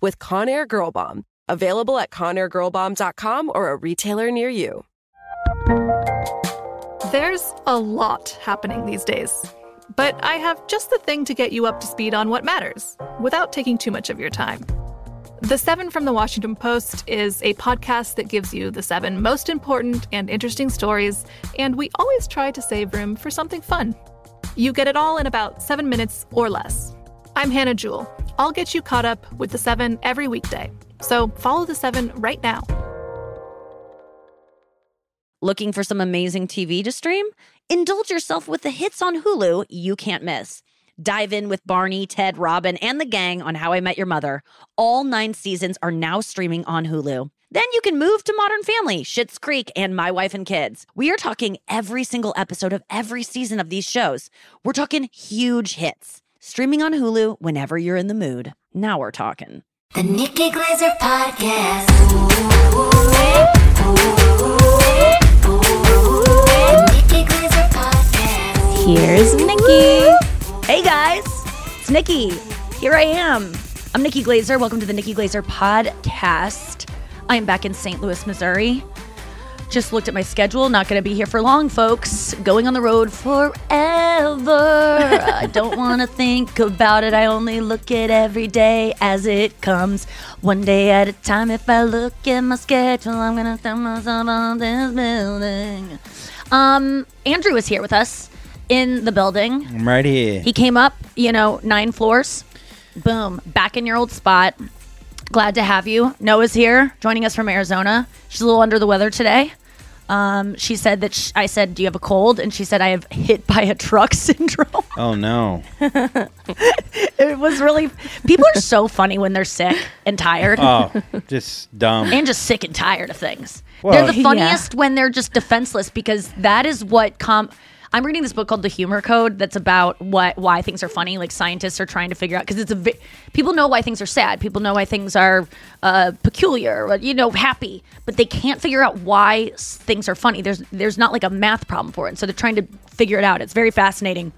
with Conair Girl Bomb. Available at ConairGirlBomb.com or a retailer near you. There's a lot happening these days, but I have just the thing to get you up to speed on what matters without taking too much of your time. The Seven from the Washington Post is a podcast that gives you the seven most important and interesting stories, and we always try to save room for something fun. You get it all in about seven minutes or less. I'm Hannah Jewell. I'll get you caught up with the seven every weekday. So follow the seven right now. Looking for some amazing TV to stream? Indulge yourself with the hits on Hulu you can't miss. Dive in with Barney, Ted, Robin, and the gang on How I Met Your Mother. All nine seasons are now streaming on Hulu. Then you can move to Modern Family, Schitt's Creek, and My Wife and Kids. We are talking every single episode of every season of these shows. We're talking huge hits. Streaming on Hulu whenever you're in the mood. Now we're talking. The Nikki Glazer Podcast. Ooh, ooh, ooh, Nikki Glazer Podcast. Here's Nikki. Hey guys, it's Nikki. Here I am. I'm Nikki Glazer. Welcome to the Nikki Glazer Podcast. I am back in St. Louis, Missouri. Just looked at my schedule. Not going to be here for long, folks. Going on the road forever. I don't want to think about it. I only look at every day as it comes. One day at a time. If I look at my schedule, I'm going to throw myself on this building. Um, Andrew is here with us in the building. I'm right here. He came up, you know, nine floors. Boom, back in your old spot. Glad to have you. Noah's here, joining us from Arizona. She's a little under the weather today. Um, she said that sh- I said, "Do you have a cold?" And she said, "I have hit by a truck syndrome." oh no. it was really. People are so funny when they're sick and tired, Oh, just dumb. and just sick and tired of things. Well- they're the funniest when they're just defenseless because that is what com. I'm reading this book called The Humor Code that's about what why things are funny. Like scientists are trying to figure out because it's a vi- people know why things are sad. People know why things are uh, peculiar, or, you know, happy, but they can't figure out why things are funny. There's there's not like a math problem for it, and so they're trying to figure it out. It's very fascinating.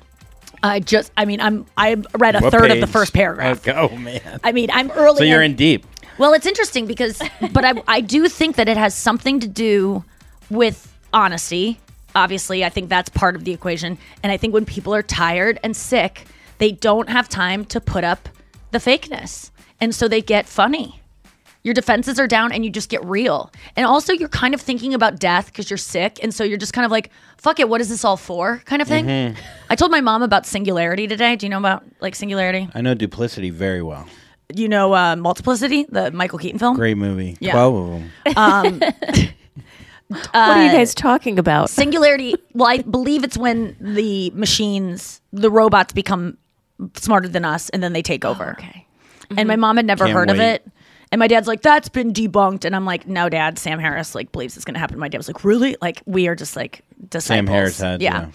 I just, I mean, I'm I read a What third of the first paragraph. Okay. Oh man. I mean, I'm early. So you're in deep. Well, it's interesting because, but I, I do think that it has something to do with honesty. Obviously, I think that's part of the equation. And I think when people are tired and sick, they don't have time to put up the fakeness. And so they get funny. Your defenses are down and you just get real. And also, you're kind of thinking about death because you're sick. And so you're just kind of like, fuck it, what is this all for? kind of thing. Mhm. I told my mom about singularity today. Do you know about like singularity? I know duplicity very well. You know uh, Multiplicity, the Michael Keaton film? Great movie. Yeah. Twelve of them. Um, What are you guys talking about? Singularity. Well, I believe it's when the machines, the robots become smarter than us and then they take over. okay. And my mom had never Can't heard of it. And my dad's like, that's been debunked. And I'm like, no, dad, Sam Harris like believes it's going to happen. My dad was like, really? Like, we are just like disciples. Sam Harris had, yeah.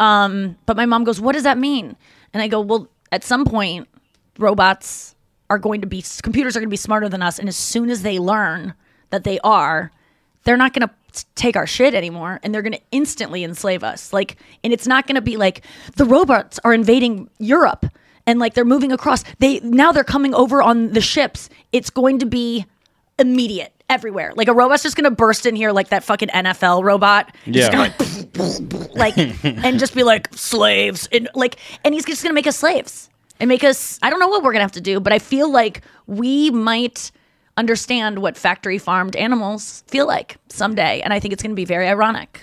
Um, but my mom goes, what does that mean? And I go, well, at some point, robots are going to be computers are going to be smarter than us and as soon as they learn that they are they're not going to take our shit anymore and they're going to instantly enslave us. Like and it's not going to be like the robots are invading Europe and like they're moving across. They now they're coming over on the ships. It's going to be immediate everywhere. Like a robot's just going to burst in here like that fucking NFL robot. Yeah. gonna, like and just be like slaves and like and he's just gonna make us slaves. And make us i don't know what we're gonna have to do but i feel like we might understand what factory farmed animals feel like someday and i think it's gonna be very ironic.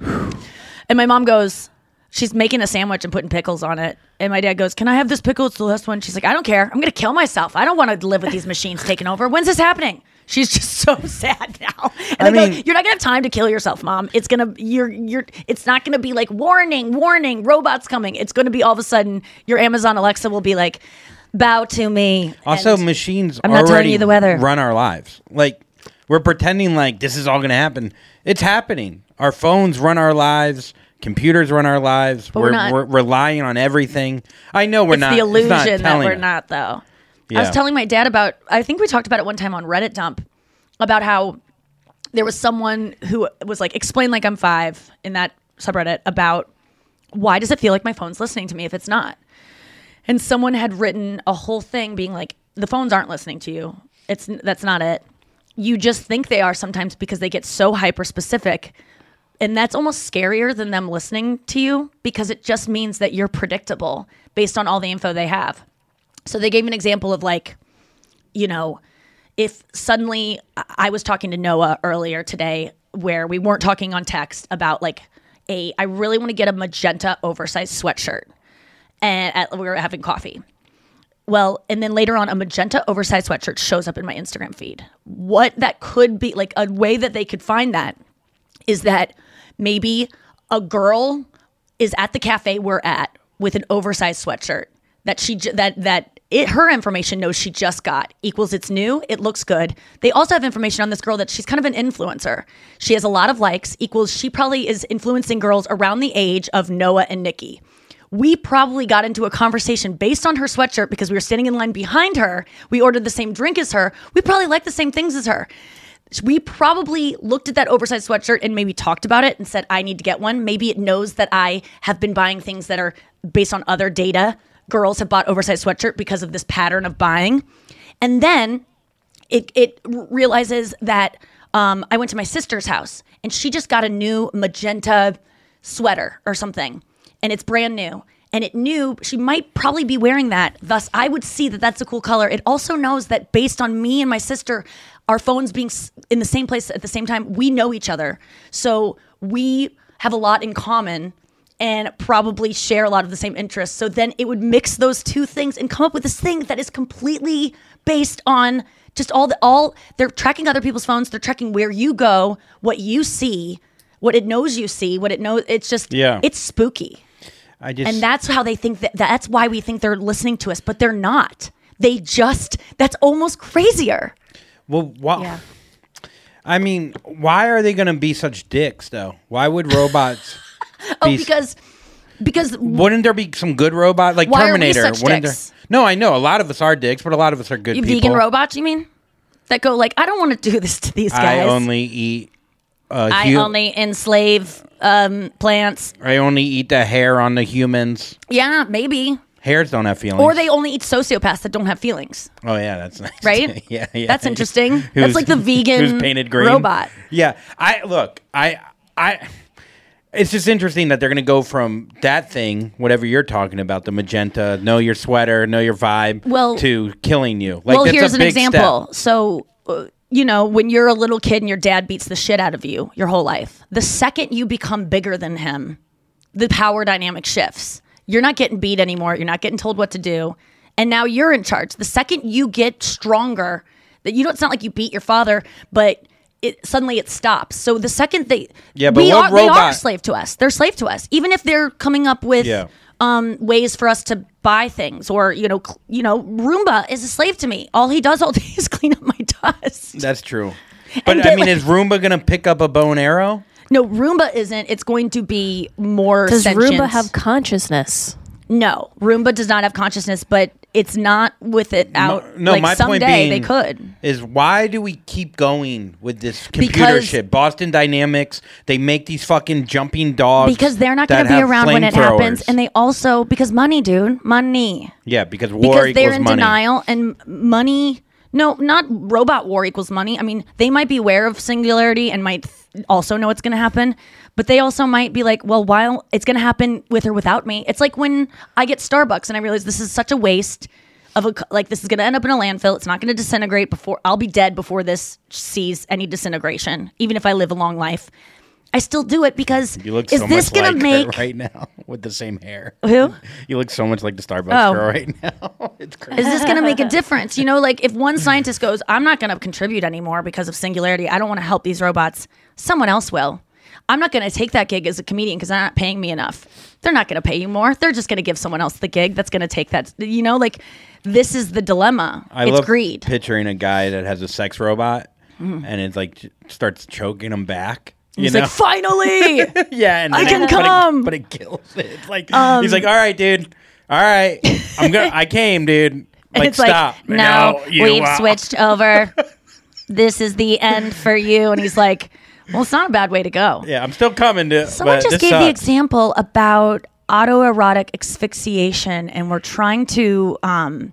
And my mom goes she's making a sandwich and putting pickles on it. And my dad goes can i have this pickle? It's the last one. She's like i don't care. I'm gonna kill myself. I don't want to live with these machines taking over. When's this happening? She's just so sad now. And I, I go, mean- you're not gonna have time to kill yourself mom. It's gonna you're you're it's not gonna be like warning warning robots coming. It's gonna be all of a sudden your amazon alexa will be like bow to me Also, and- machines I'm not telling already you the weather. run our lives. Like we're pretending like this is all going to happen. It's happening. Our phones run our lives. Computers run our lives. But we're not- we're relying on everything. I know we're not. it's not. the illusion it's not that telling we're us. not though i Yeah. was telling my dad about i think we talked about it one time on reddit dump about how there was someone who was like explain like i'm five in that subreddit about why does it feel like my phone's listening to me if it's not and someone had written a whole thing being like the phones aren't listening to you. It's that's not it. You just think they are sometimes because they get so hyper specific and that's almost scarier than them listening to you because it just means that you're predictable based on all the info they have. So they gave an example of like you know if suddenly I- was talking to Noah earlier today where we weren't talking on text about like a I really want to get a magenta oversized sweatshirt and at, we were having coffee. Well, and then later on, a magenta oversized sweatshirt shows up in my Instagram feed. What that could be, like a way that they could find that is that maybe a girl is at the cafe we're at with an oversized sweatshirt that she that that it her information knows she just got equals it's new it looks good they also have information on this girl that she's kind of an influencer she has a lot of likes equals she probably is influencing girls around the age of noah and nikki we probably got into a conversation based on her sweatshirt because we were standing in line behind her we ordered the same drink as her we probably like the same things as her we probably looked at that oversized sweatshirt and maybe talked about it and said, I need to get one. Maybe it knows that I have been buying things that are based on other data. Girls have bought oversized sweatshirt because of this pattern of buying. And then it, it realizes that um, I went to my sister's house and she just got a new magenta sweater or something, and it's brand new. And it knew she might probably be wearing that. Thus, I would see that that's a cool color. It also knows that based on me and my sister, our phones being in the same place at the same time, we know each other. So we have a lot in common and probably share a lot of the same interests. So then it would mix those two things and come up with this thing that is completely based on just all the all they're tracking other people's phones, they're tracking where you go, what you see, what it knows you see, what it knows it's just Yeah. it's spooky. I just And that's how they think that that's why we think they're listening to us, but they're not. They just that's almost crazier. well, why? I mean, why are they going to be such dicks though? Why would robots? Oh, be- because because Wouldn't there be some good robot like Why are we Terminator? such wouldn't dicks? there? No, I know a lot of us are dicks, but a lot of us are good you people. vegan robots, you mean? That go like, I don't want to do this to these guys. I only eat. Uh, I hu- only enslave um, plants. I only eat the hair on the humans. Yeah, maybe. Hairs don't have feelings. Or they only eat sociopaths that don't have feelings. Oh yeah, that's nice. Right? yeah, yeah. That's interesting. That's like the vegan who's painted green robot. Yeah, I look. I I. It's just interesting that they're going to go from that thing, whatever you're talking about, the magenta, know your sweater, know your vibe, Well- to killing you. Like, well, that's a here's an big example. step. So, uh, you know, when you're a little kid and your dad beats the shit out of you your whole life, the second you become bigger than him, the power dynamic shifts. You're not getting beat anymore. You're not getting told what to do. And now you're in charge. The second you get stronger, that you don't, it's not like you beat your father, but it suddenly it stops. So the second they, Yeah, but we are, they are slave to us. They're slave to us. Even if they're coming up with Yeah. um, ways for us to buy things or you know cl- you know Roomba is a slave to me. All he does all day is clean up my dust. That's true. But And I mean, like- is Roomba going to pick up a bow and arrow? No, Roomba isn't. It's going to be more. Does sentience. Roomba have consciousness? No, Roomba does not have consciousness, but it's not with it out. no, like my someday point being they could. is why do we keep going with this computer Because- shit? Boston Dynamics, they make these fucking jumping dogs Because they're not going to be around when it happens, and they also because money, dude, money. yeah, because war because equals they're in money. denial and money no not robot war equals money. I mean they might be aware of singularity and might th- also know what's going to happen but they also might be like well while it's going to happen with or without me it's like when i get starbucks and i realize this is such a waste of a like this is going to end up in a landfill it's not going to disintegrate before i'll be dead before this sees any disintegration even if i live a long life i still do it because You look is so this much going like to make right now with the same hair. who You look so much like the Starbucks Oh. girl right now. it's crazy. is this going to make a difference? You know, like if one scientist goes, I'm not going to contribute anymore because of singularity, I don't want to help these robots, someone else will. I'm not going to take that gig as a comedian because they're not paying me enough. They're not going to pay you more. They're just going to give someone else the gig that's going to take that. You know, like this is the dilemma. I it's love greed. Picturing a guy that has a sex robot mm-hmm. and it like starts choking him back. He's know? like, finally. yeah, and I can it- but it- come. Um, but it, kills it. It's like he's like, all right, dude, all right, I'm gonna, I came, dude. Like, it's stop. like, no, we've are." switched over. this is the end for you. And he's like, well, it's not a bad way to go. Yeah, I'm still coming to. Someone just gave the example about autoerotic asphyxiation, and we're trying to. Um,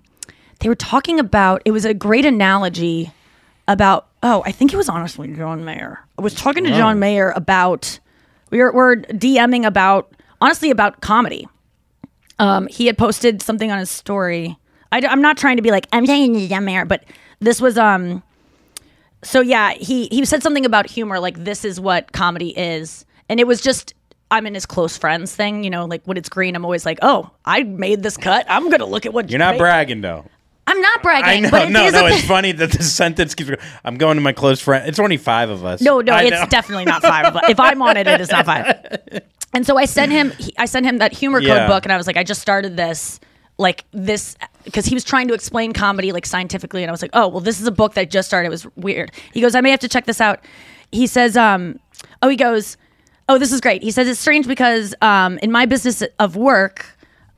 they were talking about. It was a great analogy about. Oh, I think it was honestly John Mayer. I was talking to John Mayer about. We were, we're DMing about honestly about comedy. Um, he had posted something on his story. I, am not trying to be like I'm saying John Mayer, but this was um. So yeah, he he said something about humor, like this is what comedy is, and it was just I'm in his close friends thing, you know, like when it's green, I'm always like, oh, I made this cut. I'm gonna look at what You're not bragging though. I'm not bragging. I know. but it No, no, it's funny that the sentence keeps. going. I'm going to my close friend. It's only five of us. No, no, I it's know. definitely not five. But if I'm on it, it is not five. And so I sent him. He, I sent him that humor code Yeah. book, and I was like, I just started this, like this, because he was trying to explain comedy like scientifically, and I was like, oh, well, this is a book that just started. It was weird. He goes, I may have to check this out. He says, um, oh, he goes, oh, this is great. He says it's strange because um, in my business of work,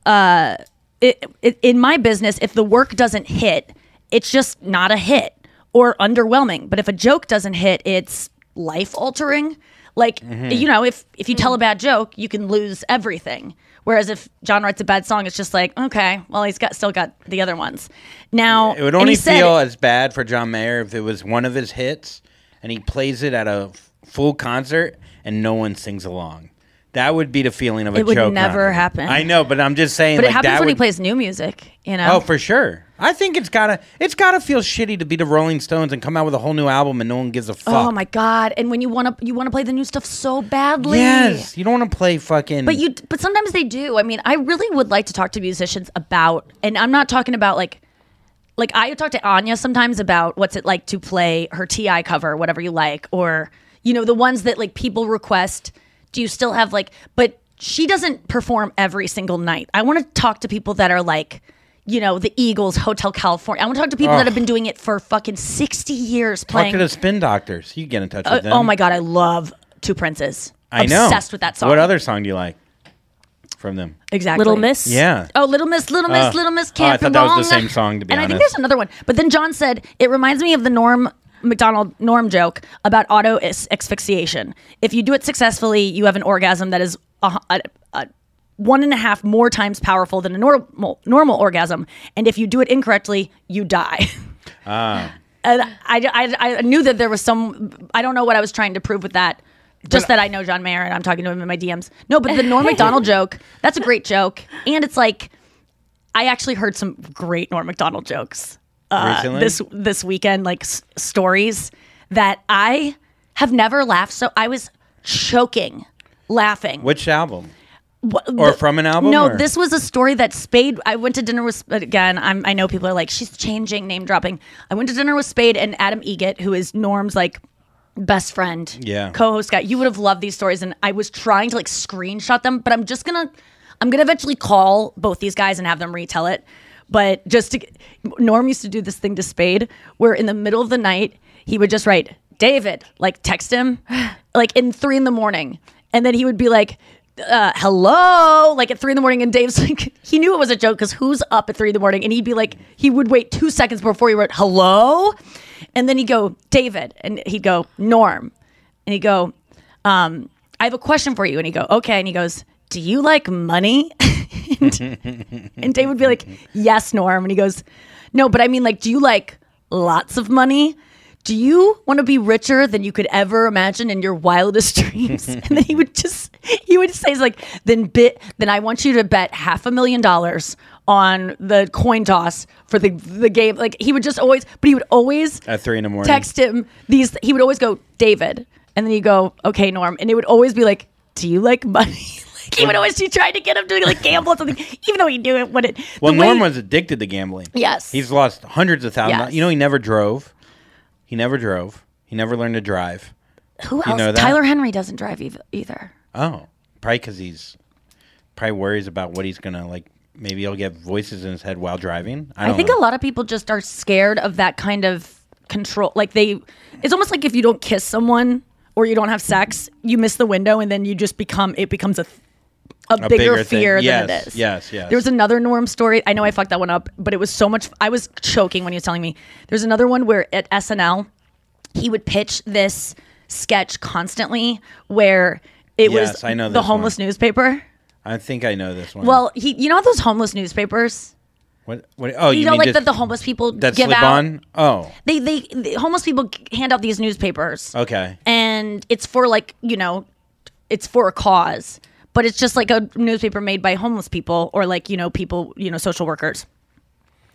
uh, it, it, in my business, if the work doesn't hit, it's just not a hit or underwhelming. But if a joke doesn't hit, it's life altering. Like mm-hmm. you know, if if you tell a mm-hmm. bad joke, you can lose everything. Whereas if John writes a bad song, it's just like okay, well he's got still got the other ones. Now It would only said- feel as bad for John Mayer if it was one of his hits and he plays it at a full concert and no one sings along. That would be the feeling of a It would joke. never not- happen. I know, but I'm just saying. but it like, happens that when he plays new music. You know. Oh, for sure. I think it's gotta it's gotta feel shitty to be the Rolling Stones and come out with a whole new album and no one gives a oh fuck. Oh my god! And when you want to, you want to play the new stuff so badly. Yes, you don't want to play fucking. But you, but sometimes they do. I mean, I really would like to talk to musicians about, and I'm not talking about like, like I talk to Anya sometimes about what's it like to play her T.I. cover, whatever you like, or you know the ones that like people request. Do you still have like? But she doesn't perform every single night. I want to talk to people that are like. You know the Eagles, Hotel California. I want to talk to people that have been doing it for fucking sixty years, talk playing. to the spin doctors. You get in touch Uh, with them. oh my god, I love Two Princes. I know. Obsessed with that song. What other song do you like from them? Exactly. Little Miss. Yeah. Oh, Little Miss, Little Miss, Uh, Little Miss oh, can't I thought that was the same song, to be and I think there's another one. But then John said it reminds me of the Norm Macdonald Norm joke about auto as- asphyxiation. If you do it successfully, you have an orgasm that is a, a, a one and a half more times powerful than a normal normal orgasm. And if you do it incorrectly, you die. Ah. And I, I, I knew that there was some. I don't know what I was trying to prove with that. Just that I know John Mayer and I'm talking to him in my DMs. No, but the Norm Macdonald joke, that's a great joke. And it's like, I actually heard some great Norm Macdonald jokes uh, this this weekend, like s- stories that I have never laughed. So I was choking laughing. Which album? What- Or the- from an album, No, or- this was a story that Spade. I went to dinner with again. I'm, I know people are like she's changing, name dropping. I went to dinner with Spade and Adam Eget, who is Norm's like best friend, Yeah. co-host guy. You would have loved these stories, and I was trying to like screenshot them, but I'm just gonna, I'm gonna eventually call both these guys and have them retell it. But just to, Norm used to do this thing to Spade, where in the middle of the night he would just write David, like text him, like in three in the morning, and then he would be like. uh, hello, like at three in the morning. And Dave's like, he knew it was a joke because who's up at three in the morning? And he'd be like, he would wait two seconds before he wrote hello. And then he'd go, David. And he'd go, Norm. And he'd go, um, I have a question for you. And he'd go, okay. And he goes, do you like money? and, and Dave would be like, yes, Norm. And he goes, no, but I mean, like, do you like lots of money? Do you want to be richer than you could ever imagine in your wildest dreams? and then he would just, he would say, like, then bit, then I want you to bet half a million dollars on the coin toss for the the game. Like he would just always, but he would always At three in the morning. text him these. He would always go David, and then you go okay Norm, and it would always be like, do you like money? Like he would always be to get him to like gamble or something, even though he knew it wouldn't. Well, Norm was addicted to gambling. Yes. He's lost hundreds of thousands. Yes. You know, he never drove. He never drove. He never learned to drive. Who you else? know that? Tyler Henry doesn't drive either. Oh, probably because he's probably worries about what he's gonna like. Maybe he'll get voices in his head while driving. I, I, think know. a lot of people just are scared of that kind of control. Like they, it's almost like if you don't kiss someone or you don't have sex, you miss the window, and then you just become it becomes a a, A bigger, bigger fear than it is. yes, yes. There was another Norm story. I know I fucked that one up, but it was so much. I was choking when he was telling me. There's another one where at SNL, he would pitch this sketch constantly where it Yes, was I know the homeless one. newspaper. I think I know this one. Well, he, you know those homeless newspapers. what? What? Oh, you, You, know, mean like that the homeless people that give out. on? Oh, They, they, the homeless people hand out these newspapers, okay. and it's for like you know, it's for a cause, but it's just like a newspaper made by homeless people or like you know people, you know, social workers.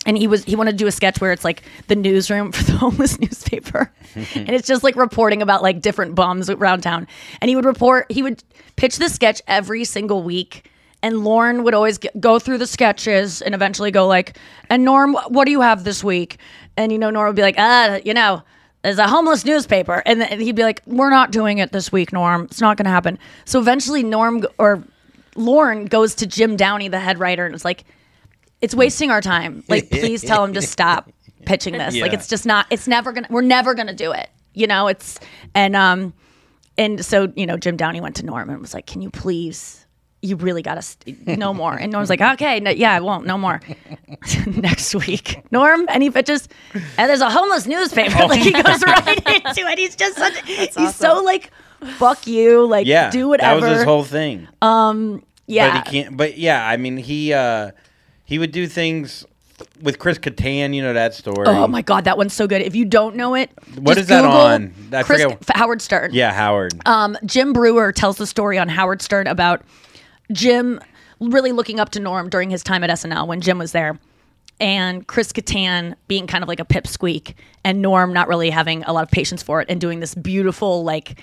And he was he wanted to do a sketch where it's like the newsroom for the homeless newspaper, and it's just like reporting about like different bums around town. And he would report he would pitch this sketch every single week. And Lorne would always get, go through the sketches and eventually go like, "And Norm, what do you have this week?" And you know, Norm would be like, "Ah, you know, there's a homeless newspaper," and he'd be like, "We're not doing it this week, Norm. It's not going to happen." So eventually, Norm g- or Lorne goes to Jim Downey, the head writer, and it's like, "It's wasting our time. Like, please tell him to stop pitching this. Like, it's just not. It's never gonna. We're never gonna do it. You know. It's and um, and so you know, Jim Downey went to Norm and was like, "Can you please?" You really got to st- no more. And Norm's like, okay, no, yeah, I won't, no more. Next week, Norm, any pitches? And there's a homeless newspaper. like he goes right into it. He's just such. he's so like, fuck you, like Yeah, do whatever. That was his whole thing. Um, yeah, But he can't. But yeah, I mean, he uh he would do things with Chris Kattan. You know that story. Oh my god, that one's so good. If you don't know it, What just is that Google on? I Chris, forget. Howard Stern. Yeah, Howard. Um, Jim Breuer tells the story on Howard Stern about Jim really looking up to Norm during his time at SNL when Jim was there. And Chris Kattan being kind of like a pipsqueak, and Norm not really having a lot of patience for it, and doing this beautiful, like,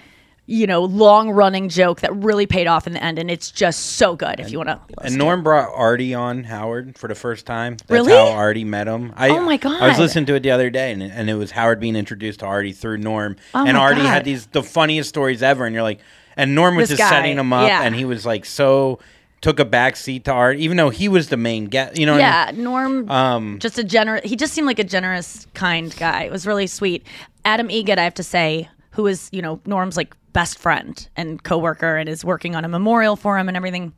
you know, long running joke that really paid off in the end. And it's just so good if you want to. and Norm brought Artie on Howard for the first time. That's Really? how Artie met him. I, Oh my God. I was listening to it the other day, and, and it was Howard being introduced to Artie through Norm. Oh and Artie God. had these the funniest stories ever, and you're like, and Norm was This just guy, setting him up, yeah. and he was like so took a back seat to Art, even though he was the main guest. You know, what I Yeah, mean? Norm, Um, just a generous. He just seemed like a generous, kind guy. It was really sweet. Adam Eget, I have to say, who is you know Norm's like best friend and coworker, and is working on a memorial for him and everything.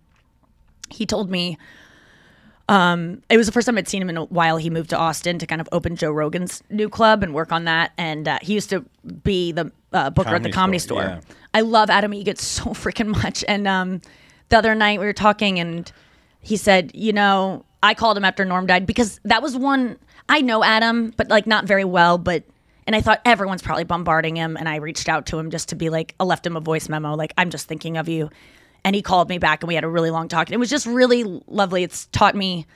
He told me. Um, it was the first time I'd seen him in a while. He moved to Austin to kind of open Joe Rogan's new club and work on that. And uh, he used to be the uh, booker at the Comedy comedy Store, store. yeah. I love Adam Eget so freaking much. And um, the other night we were talking, and he said, you know, I called him after Norm died because that was one I know Adam, but like not very well. But and I thought everyone's probably bombarding him, and I reached out to him just to be like, I left him a voice memo, like I'm just thinking of you. And he called me back, and we had a really long talk. And it was just really lovely. It's taught me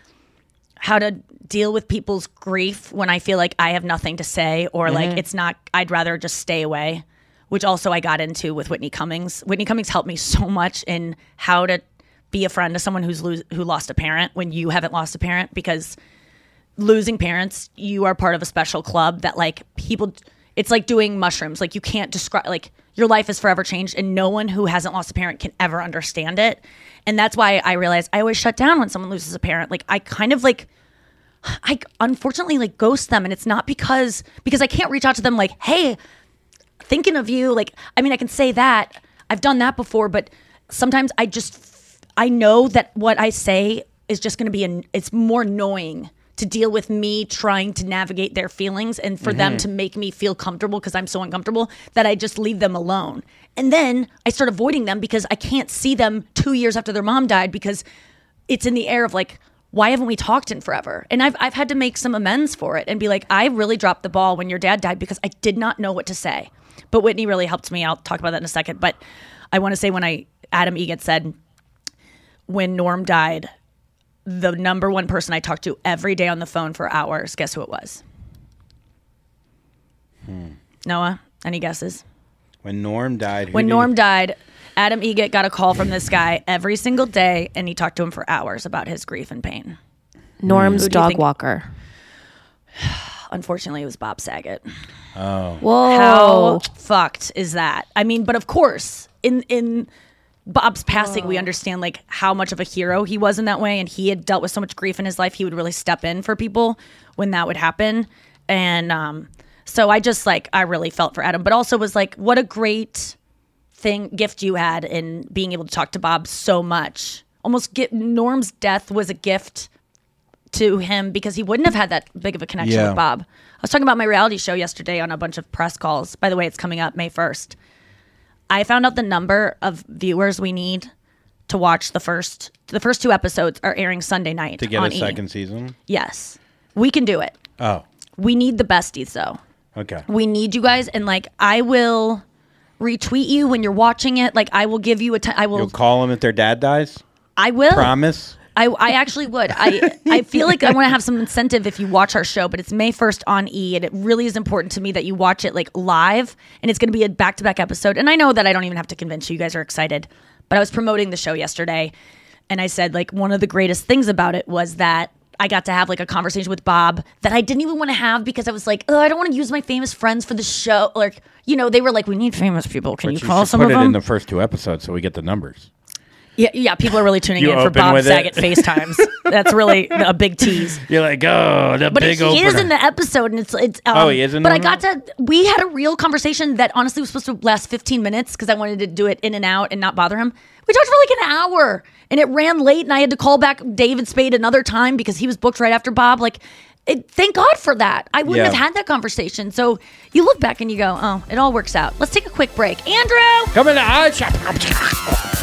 how to deal with people's grief when I feel like I have nothing to say or like it's not I'd rather just stay away, which also I got into with Whitney Cummings. Whitney Cummings helped me so much in how to be a friend to someone who's lose, who lost a parent when you haven't lost a parent because losing parents, you are part of a special club that like people it's like doing mushrooms. Like you can't describe like your life is forever changed and no one who hasn't lost a parent can ever understand it. And that's why I realized I always shut down when someone loses a parent. Like I kind of like I unfortunately like ghost them and it's not because because I can't reach out to them like, "Hey, thinking of you." Like I mean, I can say that. I've done that before, but sometimes I just I know that what I say is just going to be an it's more annoying to deal with me trying to navigate their feelings and for them mm-hmm. to make me feel comfortable because I'm so uncomfortable that I just leave them alone. And then I start avoiding them because I can't see them 2 years after their mom died because it's in the air of like why haven't we talked in forever? And I've I've had to make some amends for it and be like I really dropped the ball when your dad died because I did not know what to say. But Whitney really helped me. I'll talk about that in a second, but I want to say when I Adam Egan said when Norm died, the number one person I talked to every day on the phone for hours, guess who it was? Hmm. Noah, any guesses? When Norm died, When Norm he- died, Adam Eget got a call from this guy every single day, and he talked to him for hours about his grief and pain. Norm's Who dog think- walker. Unfortunately, it was Bob Saget. Oh. Whoa. How fucked is that? I mean, but of course, in in Bob's passing, we understand like how much of a hero he was in that way, and he had dealt with so much grief in his life. He would really step in for people when that would happen, and um, so I just like I really felt for Adam, but also was like, what a great thing gift you had in being able to talk to Bob so much. Almost get Norm's death was a gift to him because he wouldn't have had that big of a connection Yeah. with Bob. I was talking about my reality show yesterday on a bunch of press calls. By the way, it's coming up May 1st. I found out the number of viewers we need to watch the first the first two episodes are airing Sunday night to get a E. second season? Yes. We can do it. Oh, We need the besties though. okay. We need you guys and like I will retweet you when you're watching it. Like I will give you a t- I will You'll call them if their dad dies. I will Promise. I, I actually would. I I feel like I want to have some incentive if you watch our show, but it's May 1st on E, and it really is important to me that you watch it like live, and it's going to be a back to back episode. And I know that I don't even have to convince you; you guys are excited. But I was promoting the show yesterday, and I said like one of the greatest things about it was that I got to have like a conversation with Bob that I didn't even want to have because I was like, oh, I don't want to use my famous friends for the show. Like, you know, they were like, we need famous people. Can But you you call should some put of it them? in the first two episodes so we get the numbers. Yeah, yeah. People are really tuning You in for Bob? Saget FaceTimes. That's really a big tease. You're like, oh, the But big he opener. is in the episode, and it's it's. Um, Oh, he is in But I got to. We had a real conversation that honestly was supposed to last 15 minutes because I wanted to do it in and out and not bother him. We talked for like an hour, and it ran late, and I had to call back David Spade another time because he was booked right after Bob. Like, it, thank God for that. I wouldn't Yeah. have had that conversation. So you look back and you go, oh, it all works out. Let's take a quick break, Andrew. Come in the eye shop.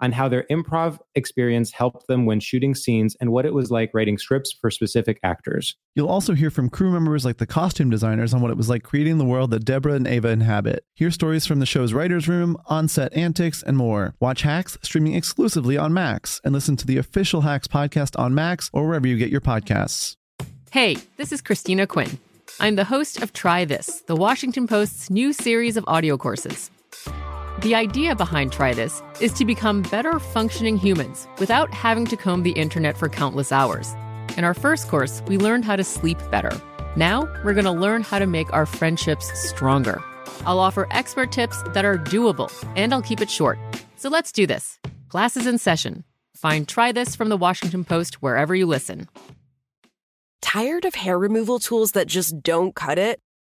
on how their improv experience helped them when shooting scenes and what it was like writing scripts for specific actors. You'll also hear from crew members like the costume designers on what it was like creating the world that Deborah and Ava inhabit. Hear stories from the show's writer's room, on set antics, and more. Watch Hacks streaming exclusively on Max and listen to the official Hacks podcast on Max or wherever you get your podcasts. Hey, this is Christina Quinn. I'm the host of Try This, the Washington Post's new series of audio courses. The idea behind Try This is to become better functioning humans without having to comb the internet for countless hours. In our first course, we learned how to sleep better. Now, we're going to learn how to make our friendships stronger. I'll offer expert tips that are doable, and I'll keep it short. So let's do this. Class is in session. Find Try This from the Washington Post wherever you listen. Tired of hair removal tools that just don't cut it?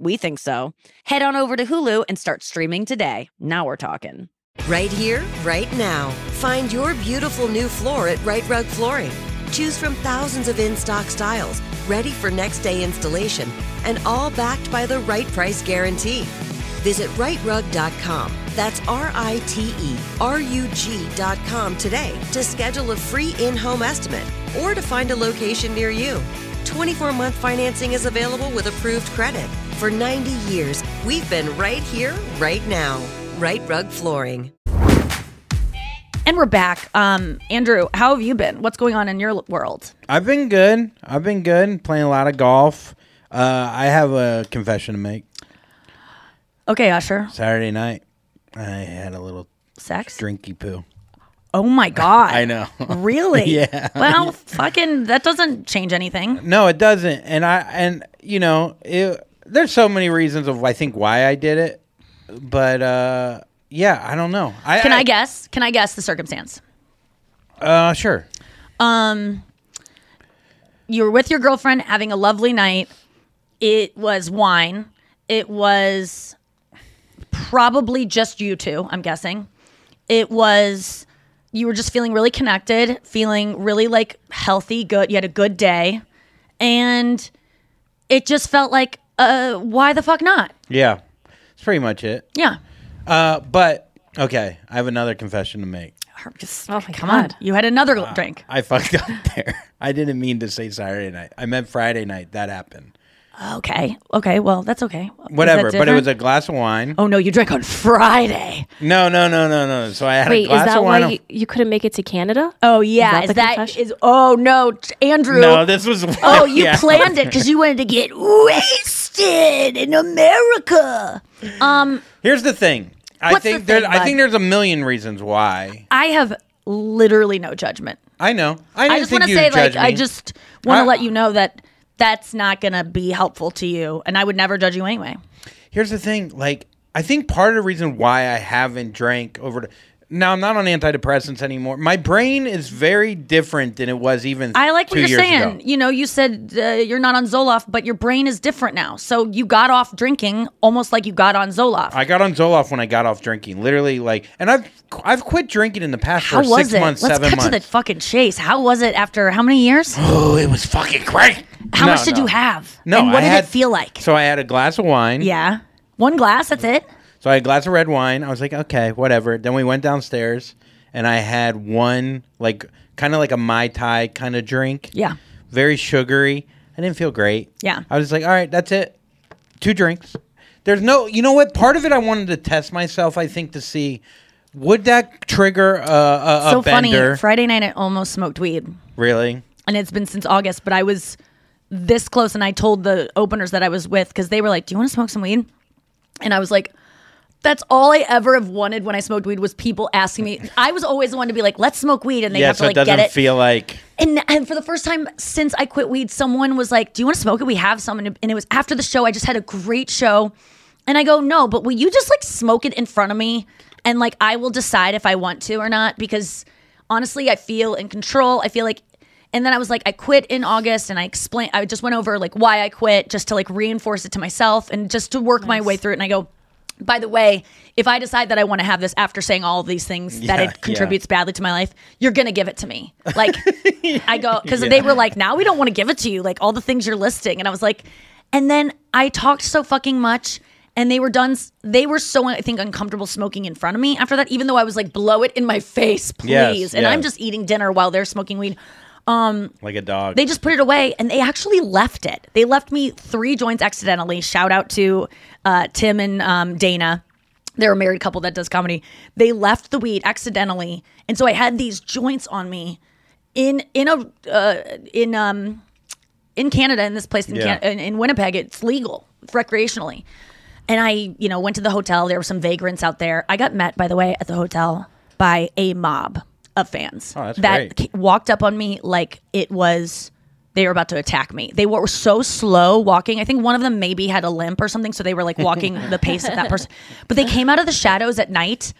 We think so. Head on over to Hulu and start streaming today. Now we're talking. Right here, right now. Find your beautiful new floor at Rite Rug Flooring. Choose from thousands of in stock styles, ready for next day installation, and all backed by the right price guarantee. Visit riterug.com. That's R I T E R U G.com today to schedule a free in home estimate or to find a location near you. 24 month financing is available with approved credit. For 90 years, we've been right here, right now. Rite Rug Flooring. And we're back. Um, Andrew, how have you been? What's going on in your world? I've been good. I've been good. Playing a lot of golf. Uh, I have a confession to make. Okay, Usher. Saturday night, I had a little Sex? drinky poo. Oh my God. I know. Really? Yeah. Well, fucking, that doesn't change anything. No, it doesn't. And I and you know, it, there's so many reasons of I think why I did it, but uh, yeah, I don't know. I, Can I guess? Can I guess the circumstance? Uh, sure. Um, you were with your girlfriend having a lovely night. It was wine. It was probably just you two, I'm guessing. It was you were just feeling really connected, feeling really like healthy, good. You had a good day. And it just felt like uh why the fuck not? Yeah, that's pretty much it. Yeah. Uh, but okay, I have another confession to make. Just, oh my come on. You had another Uh, drink. I fucked up there. I didn't mean to say Saturday night. I meant Friday night. That happened. Okay. Okay. Well, that's okay. Was that Whatever. But it different? was a glass of wine. Oh no, you drank on Friday. No, no, no, no, no. So I had Wait, a glass is that of wine. why you, you couldn't make it to Canada? Oh yeah, Is is that the that confession? oh no, t- Andrew. no, this was. Oh, you yeah. planned it because you wanted to get wasted in America. Um, Here's the thing. I What's the think there. thing, I bud? think there's a million reasons why. I have literally no judgment. I know. I, I, didn't just think want to you'd say, like, judge I me. just want to let you know that that's not gonna be helpful to you, and I would never judge you anyway. Here's the thing. Like, I think part of the reason why I haven't drank over. Now I'm not on antidepressants anymore. My brain is very different than it was even. I like what you're saying. ago. You know, you said uh, you're not on Zoloft, but your brain is different now. So you got off drinking almost like you got on Zoloft. I got on Zoloft when I got off drinking. Literally, like, and I've I've quit drinking in the past How for was six it? months, Let's seven cut months. to the fucking chase. How was it after how many years? oh, it was fucking great. How No, much did no. you have? No, and what I did had- it feel like? So I had a glass of wine. Yeah, one glass. That's it. So I had a glass of red wine. I was like, okay, whatever. Then we went downstairs, and I had one like kind of like a mai tai kind of drink. Yeah. Very sugary. I didn't feel great. Yeah. I was like, all right, that's it. Two drinks. There's no, you know what? Part of it, I wanted to test myself. I think to see would that trigger a, a, a so funny. bender. Friday night, I almost smoked weed, really? and it's been since August. But I was this close, and I told the openers that I was with because they were like, "Do you want to smoke some weed?" And I was like. That's all I ever have wanted when I smoked weed was people asking me. I was always the one to be like, "Let's smoke weed," and they yeah. have So to it like doesn't get it. feel like. And, and for the first time since I quit weed, someone was like, Do you want to smoke it? We have some. And it, and it was after the show. I just had a great show. And I go, No, but will you just like smoke it in front of me? And like, I will decide if I want to or not because honestly, I feel in control. I feel like. And then I was like, I quit in August and I explained, I just went over like why I quit just to like reinforce it to myself and just to work my way through it. And I go, by the way, if I decide that I want to have this after saying all of these things that Yeah, it contributes badly to my life, you're gonna give it to me. Like I go because they were like, now we don't want to give it to you, like all the things you're listing, and I was like, and then I talked so fucking much. And they were done. s- They were so I think uncomfortable smoking in front of me after that. Even though I was like, blow it in my face, please. Yes, and I'm just eating dinner while they're smoking weed. Um, Like a dog. they just put it away and they actually left it. They left me three joints accidentally. Shout out to uh, Tim and um, Dana. They're a married couple that does comedy. They left the weed accidentally, and so I had these joints on me in in a uh, in um in Canada in this place in, Yeah. Can- in, in Winnipeg. It's legal recreationally, and I you know went to the hotel. There were some vagrants out there. I got met by the way at the hotel by a mob of fans Oh, that great. walked up on me like it was they were about to attack me. They were so slow walking. I think one of them maybe had a limp or something, so they were like walking the pace of that person. But they came out of the shadows at night.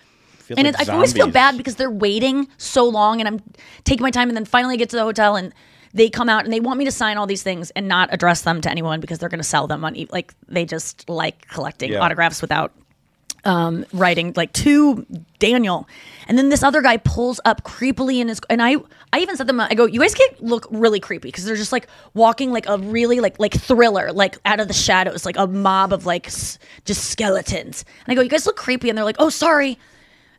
And like it, I always feel bad because they're waiting so long, and I'm taking my time, and then finally I get to the hotel, and they come out and they want me to sign all these things and not address them to anyone because they're going to sell them on e- like they just like collecting Yeah. autographs without um, writing like to Daniel, and then this other guy pulls up creepily in his and I I even said them I go you guys get look really creepy because they're just like walking like a really like like thriller like out of the shadows like a mob of like s- just skeletons. And I go you guys look creepy and they're like oh sorry.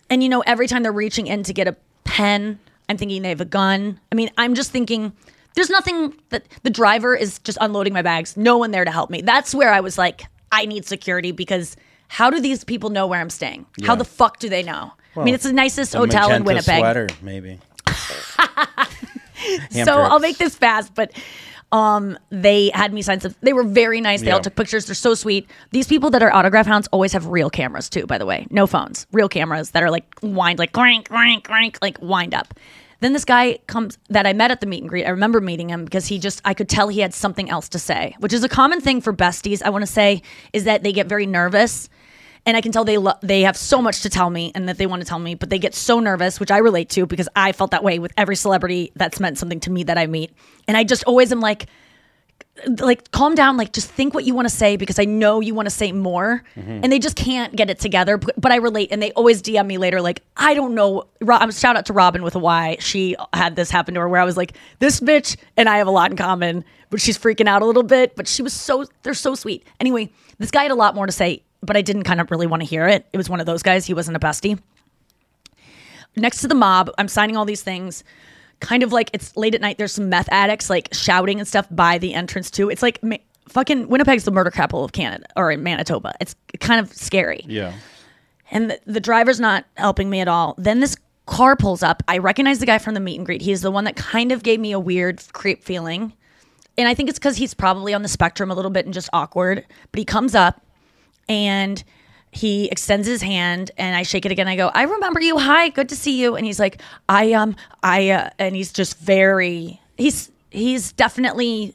And you know every time they're reaching in to get a pen I'm thinking they have a gun. I mean I'm just thinking there's nothing that the driver is just unloading my bags. No one there to help me. That's where I was like I need security because how do these people know where I'm staying? How the fuck do they know? I mean, it's the nicest The hotel in Winnipeg. Sweater, maybe. So I'll make this fast, but um, they had me sign some. They were very nice. They all took pictures. They're so sweet. These people that are autograph hounds always have real cameras too. By the way, no phones, real cameras that are like wind, like crank, crank, crank, like wind up. Then this guy comes that I met at the meet and greet. I remember meeting him because he just I could tell he had something else to say, which is a common thing for besties. I want to say is that they get very nervous and I can tell they lo- they have so much to tell me and that they want to tell me, but they get so nervous, which I relate to because I felt that way with every celebrity that's meant something to me that I meet, and I just always am like, like calm down, like just think what you want to say because I know you want to say more, Mhm. and they just can't get it together. But, but I relate, and they always DM me later like I don't know. Ro- I'm shout out to Robin with a Y. She had this happen to her where I was like, this bitch and I have a lot in common, but she's freaking out a little bit. But she was so they're so sweet. Anyway, this guy had a lot more to say, but I didn't kind of really want to hear it. It was one of those guys. He wasn't a bestie. Next to the mob, I'm signing all these things. Kind of like it's late at night. There's some meth addicts like shouting and stuff by the entrance too. It's like ma- fucking Winnipeg's the murder capital of Canada or in Manitoba. It's kind of scary Yeah. and the, the driver's not helping me at all. Then this car pulls up. I recognize the guy from the meet and greet. He's the one that kind of gave me a weird creep feeling. And I think it's because he's probably on the spectrum a little bit and just awkward. But he comes up and he extends his hand and I shake it again. I go, I remember you. Hi, good to see you. And he's like, I um, I uh, and he's just very he's he's definitely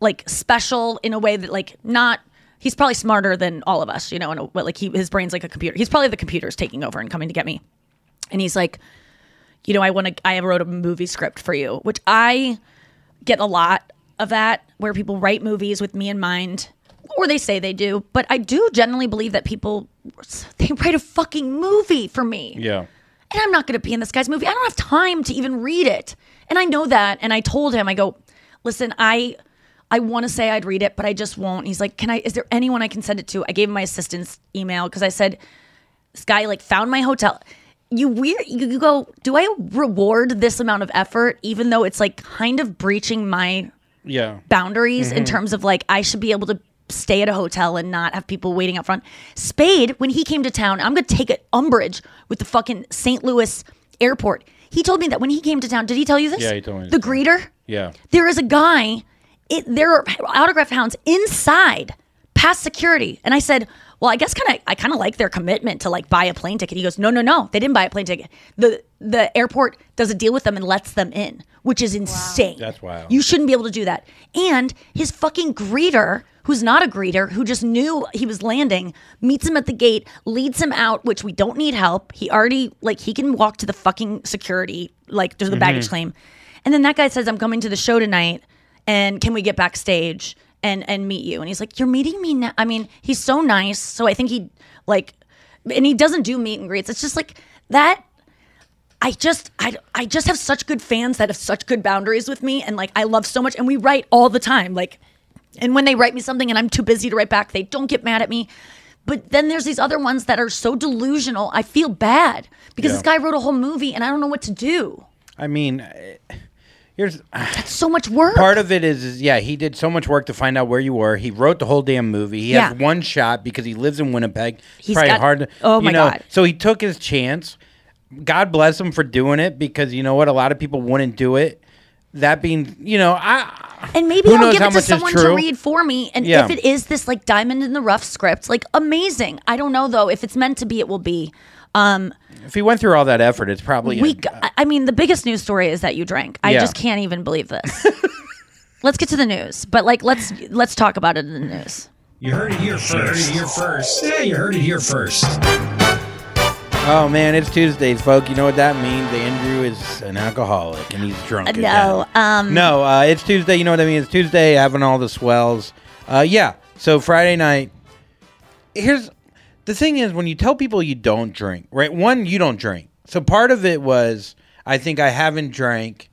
like special in a way that like not he's probably smarter than all of us, you know, and like he his brain's like a computer. He's probably the computer's taking over and coming to get me. And he's like, you know, I want to I wrote a movie script for you, which I get a lot of that where people write movies with me in mind or they say they do, but I do generally believe that people they write a fucking movie for me Yeah. and I'm not going to be in this guy's movie. I don't have time to even read it. And I know that. And I told him, I go, listen, I I want to say I'd read it, but I just won't. He's like, can I? Is there anyone I can send it to? I gave him my assistant's email because I said, this guy like found my hotel. You weird. You, go. Do I reward this amount of effort, even though it's like kind of breaching my Yeah. boundaries in Mhm. terms of like I should be able to stay at a hotel and not have people waiting up front. Spade, when he came to town, I'm gonna take it umbrage with the fucking St. Louis airport. He told me that when he came to town, did he tell you this? Yeah, he told me The greeter? Yeah. There is a guy, it, there are autograph hounds inside, past security. And I said, well, I guess kind of, I kind of like their commitment to like buy a plane ticket. He goes, no, no, no, they didn't buy a plane ticket. The the airport does a deal with them and lets them in, which is insane. That's wild. You shouldn't be able to do that. And his fucking greeter, who's not a greeter, who just knew he was landing, meets him at the gate, leads him out, which we don't need help. He already like he can walk to the fucking security, like to the baggage Mhm. claim. And then that guy says, I'm coming to the show tonight and can we get backstage and and meet you? And he's like, You're meeting me now. I mean, he's so nice. So I think he like and he doesn't do meet and greets. It's just like that I just I, I just have such good fans that have such good boundaries with me and like I love so much and we write all the time like and when they write me something and I'm too busy to write back they don't get mad at me but then there's these other ones that are so delusional I feel bad because Yeah. this guy wrote a whole movie and I don't know what to do I mean, eh, here's That's so much work. part of it is, is yeah he did so much work to find out where you were. He wrote the whole damn movie. He has one shot because he lives in Winnipeg. He's probably got- hard. To, oh you my know, God. So he took his chance. God bless him for doing it because you know what, a lot of people wouldn't do it. That being, you know, I and maybe I'll give it to someone to read for me. And Yeah. if it is this like diamond in the rough script, like amazing. I don't know though. If it's meant to be, it will be. Um, if he went through all that effort, it's probably we, I- I mean, the biggest news story is that you drank. I Yeah. just can't even believe this. let's get to the news, but like let's let's talk about it in the news. You heard it here first. You heard it here first. Yeah, you heard it here first. Oh man, it's Tuesdays, folk. You know what that means? Andrew is an alcoholic and he's drunk. Uh, no, um, no, uh, it's Tuesday. You know what I mean? It's Tuesday, having all the swells. Uh, yeah. So Friday night. Here's the thing: is when you tell people you don't drink, right? One, you don't drink. So part of it was I think I haven't drank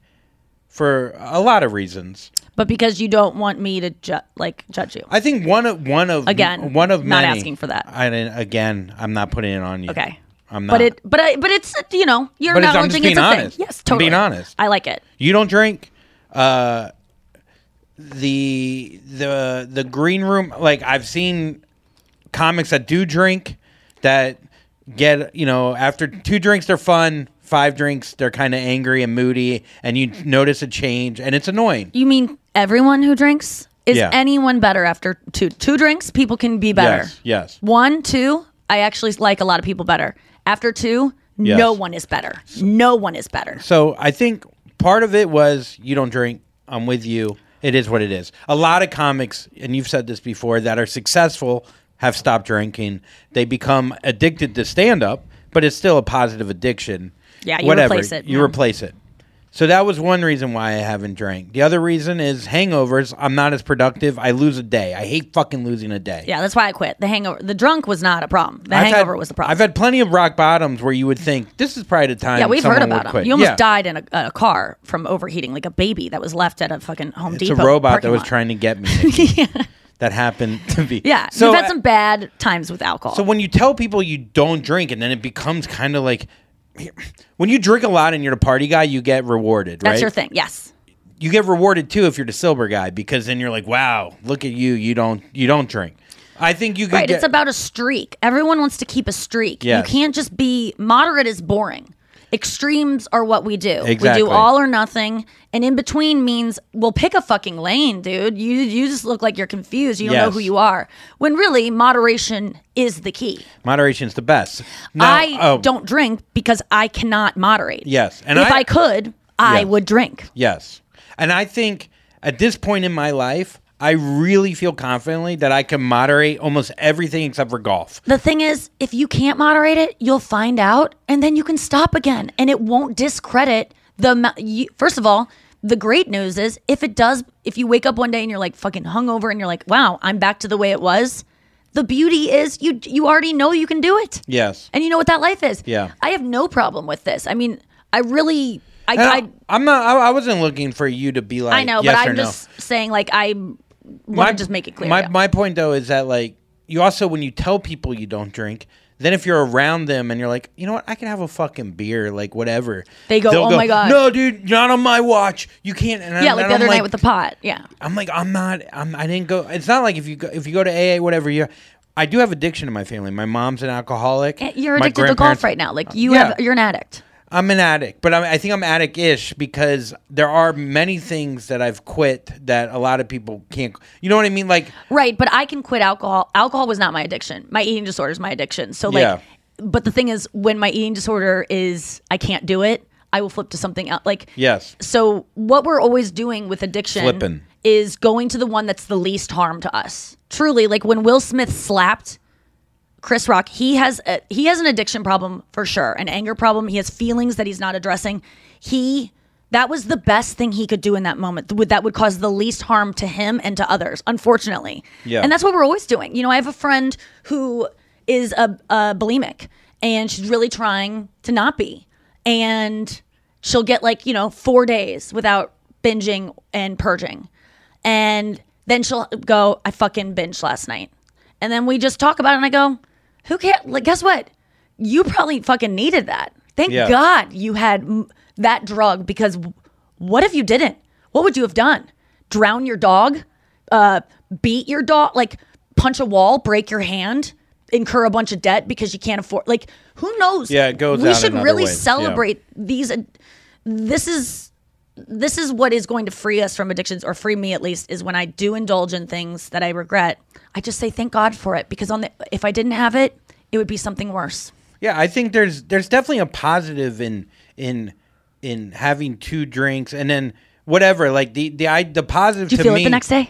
for a lot of reasons. But because you don't want me to ju- like judge you. I think one of one of Again, one of not many- asking for that. I didn't, again, I'm not putting it on you. Okay. I'm not. But it, but I, but it's you know you're But it's- I'm acknowledging just it's a being thing. honest. Yes, I'm totally. being honest. I like it. You don't drink. Uh, the the the green room. Like I've seen comics that do drink that get you know after two drinks they're fun. Five drinks they're kind of angry and moody, and you notice a change, and it's annoying. You mean everyone who drinks? Is Yeah. anyone better after two two drinks? People can be better. Yes. Yes. One, two, I actually like a lot of people better. After two, Yes. no one is better. No one is better. So I think part of it was you don't drink. I'm with you. It is what it is. A lot of comics, and you've said this before, that are successful have stopped drinking. They become addicted to stand up, but it's still a positive addiction. Yeah, you Whatever. replace it, You yeah. replace it. So that was one reason why I haven't drank. The other reason is hangovers. I'm not as productive. I lose a day. I hate fucking losing a day. Yeah, that's why I quit. The hangover, the drunk was not a problem. The I've hangover had- was the problem. I've had plenty of rock bottoms where you would think this is probably the time. yeah, we've heard about them. You almost Yeah. died in a, a car from overheating, like a baby that was left at a fucking Home It's Depot. a robot that was lot. trying to get me. That happened to be. Yeah, So we've had some bad times with alcohol. So when you tell people you don't drink, and then it becomes kind of like when you drink a lot and you're a party guy, you get rewarded. that's right? your thing. Yes. You get rewarded too if you're the sober guy because then you're like, wow, look at you. You don't you don't drink. I think you could Right. get. it's about a streak. Everyone wants to keep a streak. Yes. You can't just be moderate is boring. Extremes are what we do. We do all or nothing. And in between means we'll pick a fucking lane, dude. You you just look like you're confused. You don't know who you are. When really moderation is the key. Moderation is the best. Now, I oh, don't drink because I cannot moderate. Yes, and if I- I, could, I Yes. would drink. Yes. And I think at this point in my life, I really feel confidently that I can moderate almost everything except for golf. The thing is, if you can't moderate it, you'll find out, and then you can stop again, and it won't discredit the. You, first of all, the great news is if it does, if you wake up one day and you're like fucking hungover, and you're like, "Wow, I'm back to the way it was." The beauty is you you already know you can do it, Yes. and you know what that life is. Yeah. I have no problem with this. I mean, I really, I, And I, I, I'm not. I, wasn't looking for you to be like. I know, yes but I'm no. just saying, like, I want to just make it clear. My yeah. my point though is that like you also when you tell people you don't drink, then if you're around them and you're like, you know what, I can have a fucking beer, like whatever. They go, they'll "Oh my God." no, dude, not on my watch. You can't. And yeah, I'm, like the I'm other like, night with the pot. Yeah. I'm like, I'm not. I'm. I didn't go. It's not like if you go if you go to AA, whatever. You. I do have addiction in my family. My mom's an alcoholic. Eh, You're My addicted to golf right now. Like you Yeah. have, you're an addict. I'm an addict, but I, I think I'm addict-ish because there are many things that I've quit that a lot of people can't. You know what I mean? Like, Right, but I can quit alcohol. Alcohol was not my addiction. My eating disorder is my addiction. So like Yeah. but the thing is when my eating disorder is I can't do it, I will flip to something else. Like yes, so what we're always doing with addiction is going to the one that's the least harm to us. Truly, like when Will Smith slapped Chris Rock, he has a, he has an addiction problem for sure, an anger problem. He has feelings that he's not addressing. He that was the best thing he could do in that moment. Would that would cause the least harm to him and to others, unfortunately. Yeah. And that's what we're always doing. You know, I have a friend who is a, a bulimic and she's really trying to not be. And she'll get like, you know, 4 days without binging and purging. And then she'll go, I fucking binged last night. And then we just talk about it and I go, who can't? Like, guess what? You probably fucking needed that. Thank Yeah. God you had m- that drug because w- What if you didn't? What would you have done? Drown your dog? Uh, beat your dog? Like punch a wall, break your hand, incur a bunch of debt because you can't afford? Like who knows? Yeah, it goes We out should in other really ways, yeah. celebrate these. This is this is what is going to free us from addictions or free me at least is when I do indulge in things that I regret. I just say thank God for it because on the if I didn't have it, it would be something worse. Yeah, I think there's there's definitely a positive in in in having two drinks and then whatever. Like the the I the positive Do you to feel me. it the next day?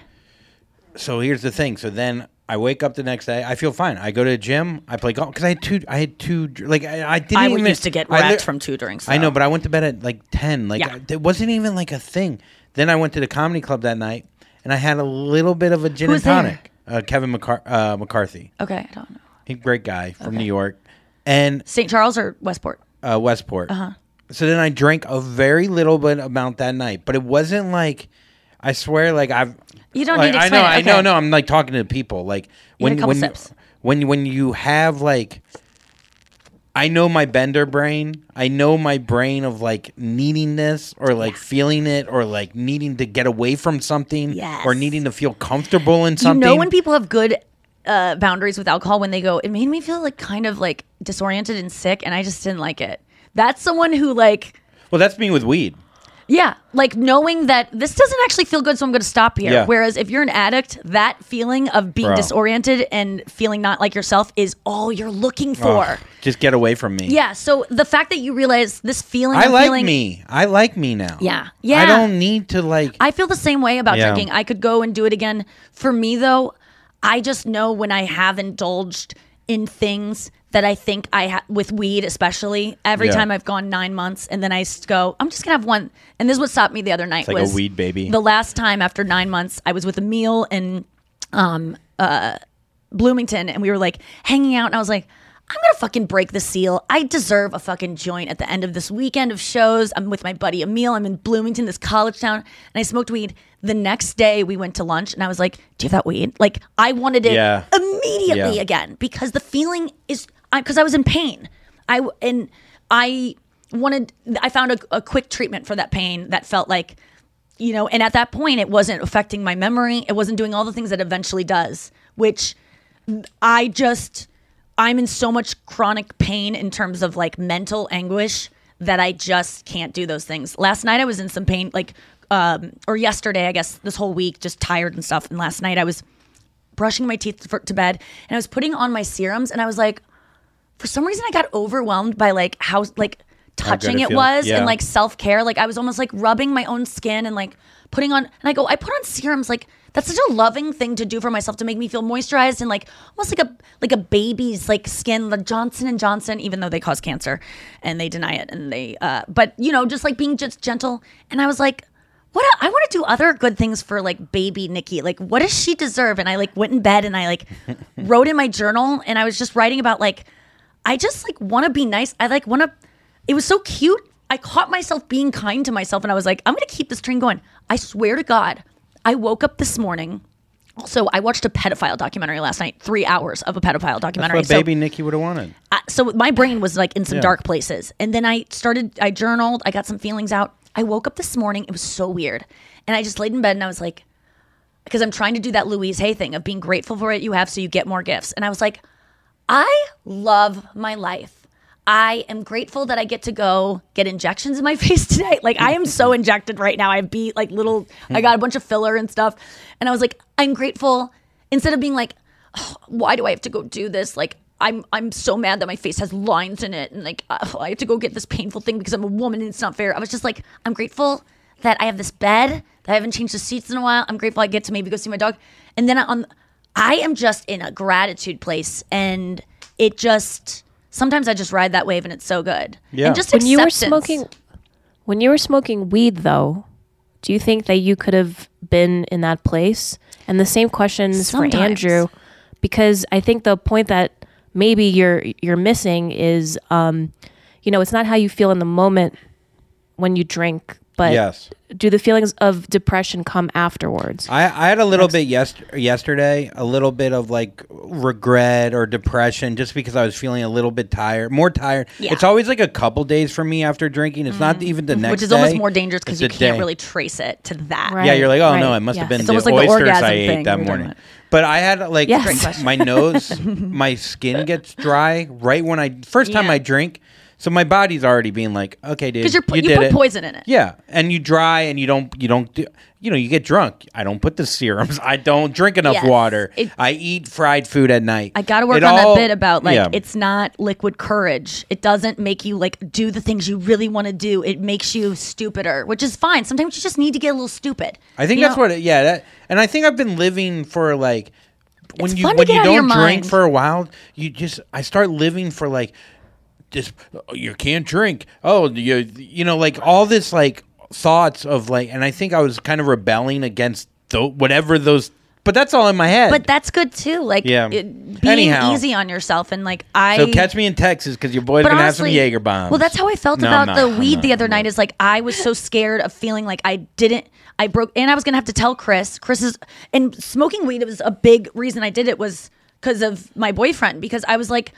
So here's the thing. So then I wake up the next day. I feel fine. I go to the gym. I play golf because I had two. I had two. Like I, I didn't I even used to get wrecked from two drinks. I know, but I went to bed at like ten. Like Yeah. I- it wasn't even like a thing. Then I went to the comedy club that night, and I had a little bit of a gin and tonic. Uh, Kevin McCar- uh, McCarthy, okay, I don't know. he great guy from New York, and St. Charles or Westport? uh, Westport. Uh-huh. So then I drank a very little bit amount that night, but it wasn't like I swear, like I've. You don't like, need to I know, explain it. I know, Okay. no. I'm like talking to people, like when when sips. when when you have like. I know my bender brain. I know my brain of like needing this or like feeling it or like needing to get away from something Yes. or needing to feel comfortable in something. You know when people have good uh, boundaries with alcohol when they go, it made me feel like kind of like disoriented and sick, and I just didn't like it. That's someone who like, well, that's me with weed. Yeah, like knowing that this doesn't actually feel good, so I'm going to stop here. Yeah. Whereas if you're an addict, that feeling of being Bro. disoriented and feeling not like yourself is all you're looking for. Ugh, just get away from me. Yeah. So the fact that you realize this feeling, I I'm like feeling, me. I like me now. Yeah. Yeah. I don't need to like. I feel the same way about Yeah. drinking. I could go and do it again. For me, though, I just know when I have indulged in things that I think I ha- with weed, especially every Yeah. time I've gone nine months, and then I s- go, I'm just gonna have one. And this is what stopped me the other night. Like a was weed baby. The last time after nine months, I was with Emil in um, uh, Bloomington, and we were like hanging out, and I was like. I'm gonna fucking break the seal. I deserve a fucking joint at the end of this weekend of shows. I'm with my buddy Emil. I'm in Bloomington, this college town, and I smoked weed. The next day, we went to lunch, and I was like, "Do you have that weed?" Like, I wanted it Yeah. immediately Yeah. again because the feeling is because I, was in pain. I and I wanted. I found a, a quick treatment for that pain that felt like you know, and at that point, it wasn't affecting my memory. It wasn't doing all the things that eventually does, which I just, I'm in so much chronic pain in terms of like mental anguish that I just can't do those things. Last night, I was in some pain, like, um, or yesterday, I guess, this whole week, just tired and stuff. And last night, I was brushing my teeth for, to bed and I was putting on my serums, and I was like, for some reason, I got overwhelmed by like how, like, touching it it was Yeah. and like self care. Like I was almost like rubbing my own skin and like putting on. And I go, I put on serums. Like that's such a loving thing to do for myself to make me feel moisturized and like almost like a like a baby's like skin. The Johnson and Johnson, even though they cause cancer and they deny it and they, uh, but you know, just like being just gentle. And I was like. What I want to do other good things for like baby Nikki. Like, what does she deserve? And I like went in bed and I like wrote in my journal and I was just writing about like I just like want to be nice. I like want to. It was so cute. I caught myself being kind to myself, and I was like, I'm gonna keep this train going. I swear to God, I woke up this morning. Also, I watched a pedophile documentary last night. Three hours of a pedophile That's documentary. what So- baby Nikki would have wanted. I- so my brain was like in some Yeah. dark places and then i started i journaled i got some feelings out i woke up this morning it was so weird and i just laid in bed and i was like because i'm trying to do that louise hay thing of being grateful for what you have so you get more gifts and i was like i love my life i am grateful that i get to go get injections in my face today like i am so injected right now i beat like little i got a bunch of filler and stuff and i was like i'm grateful instead of being like "Oh, why do I have to go do this? Like, I'm I'm so mad that my face has lines in it, and like uh, I have to go get this painful thing because I'm a woman and it's not fair. I was just like, I'm grateful that I have this bed that I haven't changed the seats in a while. I'm grateful I get to maybe go see my dog, and then I, on I am just in a gratitude place, and it just sometimes I just ride that wave, and it's so good. Yeah. and just when you were smoking when you were smoking weed though do you think that you could have been in that place and the same questions Sometimes. for andrew because i think the point that maybe you're you're missing is um you know it's not how you feel in the moment when you drink but Yes. do the feelings of depression come afterwards? I, I had a little bit yes, yesterday, a little bit of like regret or depression just because I was feeling a little bit tired, more tired. Yeah. It's always like a couple days for me after drinking. It's not even the next Mm-hmm. Which is day. almost more dangerous because you can't day. really trace it to that. Yeah, you're like, oh no, it must have been It's the almost like the oysters orgasm I ate thing that we were morning. But I had like Yes. My nose, my skin gets dry right when I first time Yeah. I drink. So my body's already being like, okay, dude, Because you're you, you, did put it. poison in it. Yeah, and you dry and you don't you don't do, you know you get drunk. I don't put the serums. I don't drink enough Yes. water. It- I eat fried food at night. I got to work It on all- that bit about like yeah. it's not liquid courage. It doesn't make you like do the things you really want to do. It makes you stupider, which is fine. Sometimes you just need to get a little stupid. I think that's know? what. It, yeah, that, and I think I've been living for like when It's you when you don't drink mind. for a while, you just I start living for like just you can't drink. Oh, you you know like all this like thoughts of like, and I think I was kind of rebelling against tho- whatever those. But that's all in my head. But that's good too. Like Yeah. it- being Anyhow. easy on yourself and like I so catch me in Texas because your boy's But gonna have some Jaeger bombs. Well, that's how I felt No, I'm about not. the I'm weed not. the other night. Is like I was so scared of feeling like I didn't. I broke, and I was gonna have to tell Chris. Chris is and smoking weed. It was a big reason I did it was because of my boyfriend. Because I was like,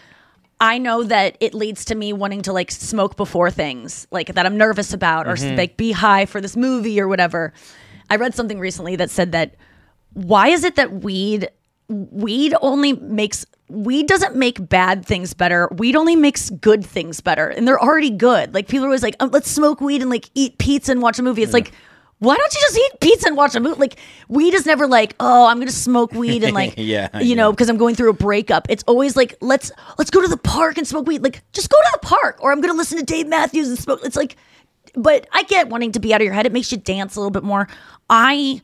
I know that it leads to me wanting to like smoke before things like that I'm nervous about or Mm-hmm. like be high for this movie or whatever. I read something recently that said that why is it that weed weed only makes weed doesn't make bad things better. Weed only makes good things better. And they're already good. Like people are always like oh, let's smoke weed and like eat pizza and watch a movie. It's like why don't you just eat pizza and watch a movie like weed is never like oh i'm gonna smoke weed and like Yeah, you know because i'm going through a breakup it's always like let's let's go to the park and smoke weed like just go to the park or i'm gonna listen to dave matthews and smoke it's like but i get wanting to be out of your head it makes you dance a little bit more i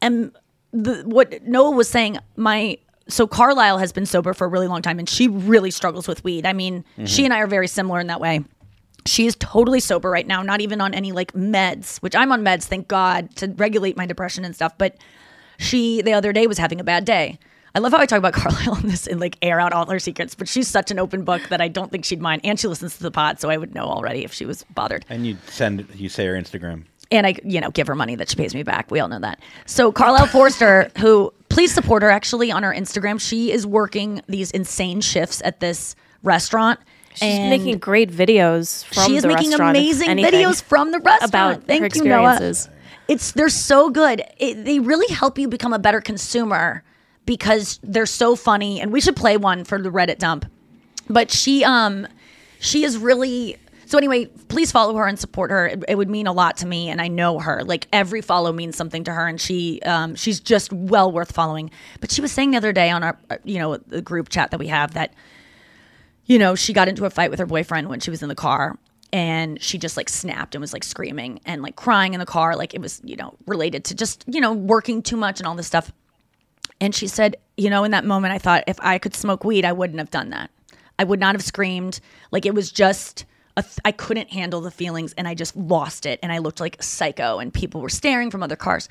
am the what Noah was saying. My so Carlisle has been sober for a really long time, and she really struggles with weed. I mean, she mm-hmm. and I are very similar in that way. She is totally sober right now, not even on any like meds, which I'm on meds, thank God, to regulate my depression and stuff. But she the other day was having a bad day. I love how I talk about Carlisle on this and like air out all her secrets, but she's such an open book that I don't think she'd mind. And she listens to the pod, so I would know already if she was bothered and you send you say her Instagram. and I, you know, give her money that she pays me back. We all know that. So Carlisle Forrester, who please support her actually on her Instagram. She is working these insane shifts at this restaurant. She's and making great videos from she is the making restaurant, amazing videos from the restaurant. about Thank her you, Noah. experiences. It's they're so good. It, they really help you become a better consumer because they're so funny. And we should play one for the Reddit dump. But she um she is really so anyway, please follow her and support her. It, it would mean a lot to me, and I know her. Like every follow means something to her, and she um, she's just well worth following. But she was saying the other day on our uh, you know the group chat that we have that you know she got into a fight with her boyfriend when she was in the car, and she just like snapped and was like screaming and like crying in the car, like it was you know related to just you know working too much and all this stuff. And she said, you know, in that moment, I thought if I could smoke weed, I wouldn't have done that. I would not have screamed. Like it was just, a th- I couldn't handle the feelings and I just lost it. And I looked like a psycho and people were staring from other cars.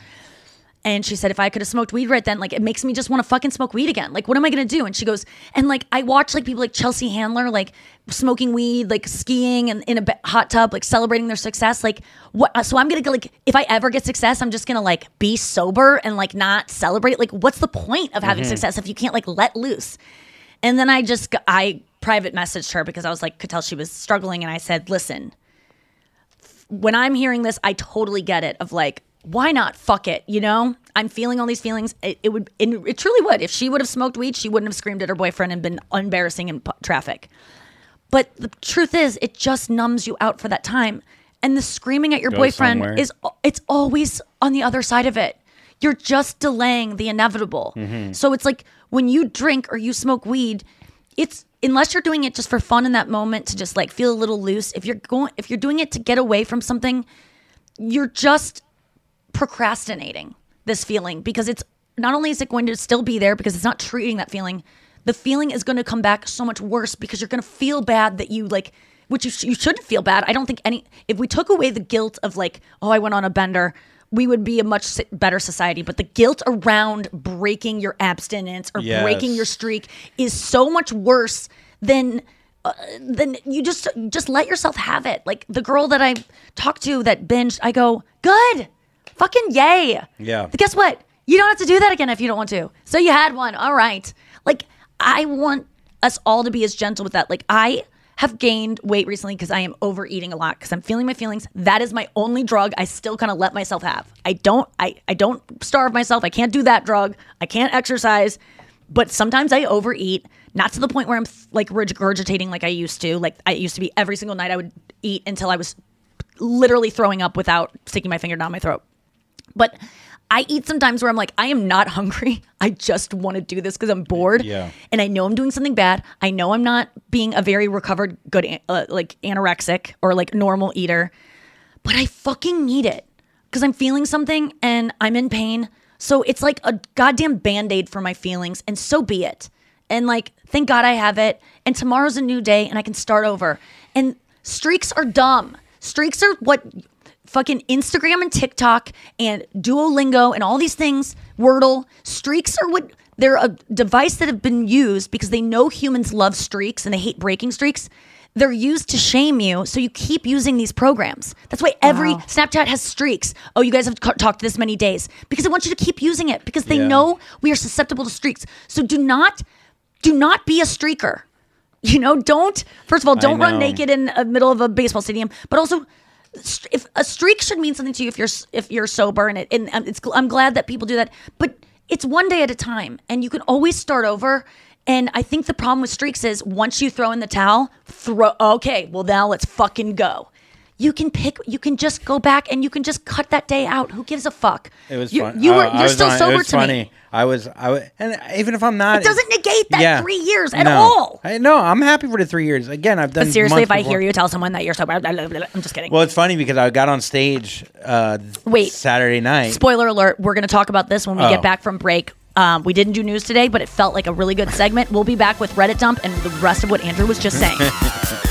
And she said, if I could have smoked weed right then, like it makes me just want to fucking smoke weed again. Like, what am I gonna do? And she goes, and like I watch like people like Chelsea Handler, like smoking weed, like skiing and in a hot tub, like celebrating their success. Like, what? So I'm gonna go like, if I ever get success, I'm just gonna like be sober and like not celebrate. Like, what's the point of having mm-hmm. success if you can't like let loose? And then I just I private messaged her because I was like could tell she was struggling, and I said, listen, when I'm hearing this, I totally get it. Of like, why not? Fuck it. You know, I'm feeling all these feelings. It, it would, and it truly would. If she would have smoked weed, she wouldn't have screamed at her boyfriend and been embarrassing in pu- traffic. But the truth is, it just numbs you out for that time. And the screaming at your Go boyfriend somewhere. is it's always on the other side of it. You're just delaying the inevitable. Mm-hmm. So it's like when you drink or you smoke weed, it's unless you're doing it just for fun in that moment to just like feel a little loose. If you're going if you're doing it to get away from something, you're just procrastinating this feeling because it's not only is it going to still be there because it's not treating that feeling, the feeling is going to come back so much worse because you're going to feel bad that you like, which you, sh- you shouldn't feel bad. I don't think any, if we took away the guilt of like, oh, I went on a bender, we would be a much better society. But the guilt around breaking your abstinence or Yes. breaking your streak is so much worse than uh, then you just just let yourself have it. Like the girl that I talked to that binged, I go, good, fucking yay. Yeah. But guess what? You don't have to do that again if you don't want to. So you had one. All right. Like I want us all to be as gentle with that. Like I have gained weight recently because I am overeating a lot because I'm feeling my feelings. That is my only drug I still kind of let myself have. I don't I I don't starve myself. I can't do that drug. I can't exercise. But sometimes I overeat, not to the point where I'm like regurgitating like I used to. Like I used to be every single night I would eat until I was literally throwing up without sticking my finger down my throat. But I eat sometimes where I'm like, I am not hungry. I just want to do this because I'm bored. Yeah. And I know I'm doing something bad. I know I'm not being a very recovered, good, uh, like anorexic or like normal eater, but I fucking need it because I'm feeling something and I'm in pain. So it's like a goddamn band aid for my feelings. And so be it. And like, thank God I have it. And tomorrow's a new day and I can start over. And streaks are dumb. Streaks are what fucking Instagram and TikTok and Duolingo and all these things, Wordle, streaks are what they're a device that have been used because they know humans love streaks and they hate breaking streaks. They're used to shame you, so you keep using these programs. That's why every Snapchat has streaks. Oh, you guys have talked this many days because I want you to keep using it because they Yeah. know we are susceptible to streaks. So do not, do not be a streaker. You know, don't first of all, don't run naked in the middle of a baseball stadium, but also if a streak should mean something to you if you're if you're sober and it and um, it's I'm glad that people do that, but it's one day at a time and you can always start over. And I think the problem with streaks is once you throw in the towel, throw okay, well now let's fucking go. You can pick you can just go back and you can just cut that day out. Who gives a fuck? It was you, fun. You were you're still on- sober it was to funny. me. I was, I was, and even if I'm not, It doesn't negate that Yeah. three years at No. all. I, no, I'm happy for the three years. Again, I've done. But seriously, if I hear you tell someone that you're sober, blah, blah, blah, I'm just kidding. Well, it's funny because I got on stage. Uh, Wait. Saturday night. Spoiler alert, we're going to talk about this when we Oh. get back from break. Um, we didn't do news today, but it felt like a really good segment. We'll be back with Reddit Dump and the rest of what Andrew was just saying.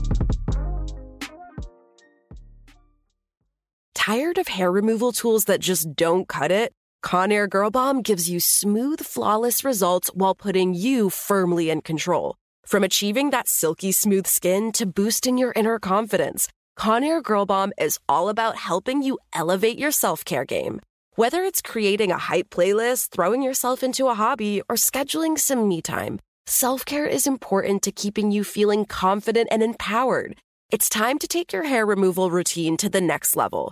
Tired of hair removal tools that just don't cut it? Conair Girl Bomb gives you smooth, flawless results while putting you firmly in control. From achieving that silky smooth skin to boosting your inner confidence, Conair Girl Bomb is all about helping you elevate your self care game. Whether it's creating a hype playlist, throwing yourself into a hobby, or scheduling some me time, self care is important to keeping you feeling confident and empowered. It's time to take your hair removal routine to the next level.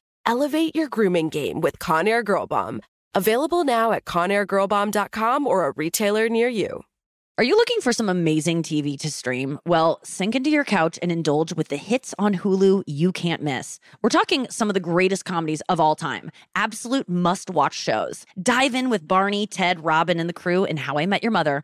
Elevate your grooming game with Conair Girl Bomb. Available now at ConairGirlBomb.com or a retailer near you. Are you looking for some amazing TV to stream? Well, sink into your couch and indulge with the hits on Hulu you can't miss. We're talking some of the greatest comedies of all time, absolute must watch shows. Dive in with Barney, Ted, Robin, and the crew in How I Met Your Mother,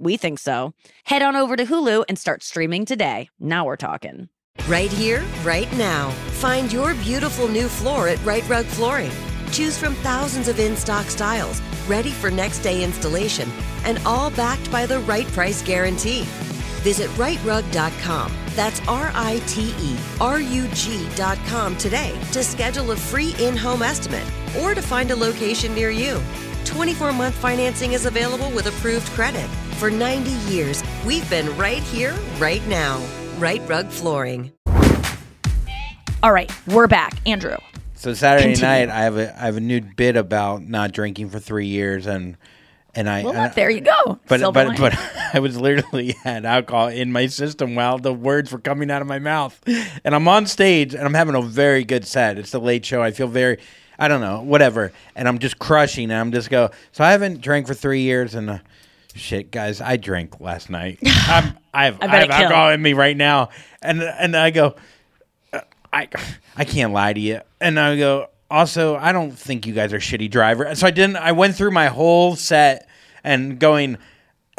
We think so. Head on over to Hulu and start streaming today. Now we're talking. Right here, right now. Find your beautiful new floor at Rite Rug Flooring. Choose from thousands of in stock styles, ready for next day installation, and all backed by the right price guarantee. Visit riterug.com. That's R I T E R U G.com today to schedule a free in home estimate or to find a location near you. 24 month financing is available with approved credit. For 90 years, we've been right here, right now. Rite Rug Flooring. All right, we're back. Andrew. So Saturday Continue. night, I have a I have a new bit about not drinking for three years, and and I Well, and I- there you go. But Silver but lining. but I was literally had alcohol in my system while the words were coming out of my mouth, and I'm on stage and I'm having a very good set. It's the late show. I feel very, I don't know, whatever, and I'm just crushing. And I'm just go. So I haven't drank for three years, and uh, shit, guys, I drank last night. I'm, I have I I, have alcohol in me right now, and and I go. I I can't lie to you. And I go, also, I don't think you guys are shitty driver. So I didn't I went through my whole set and going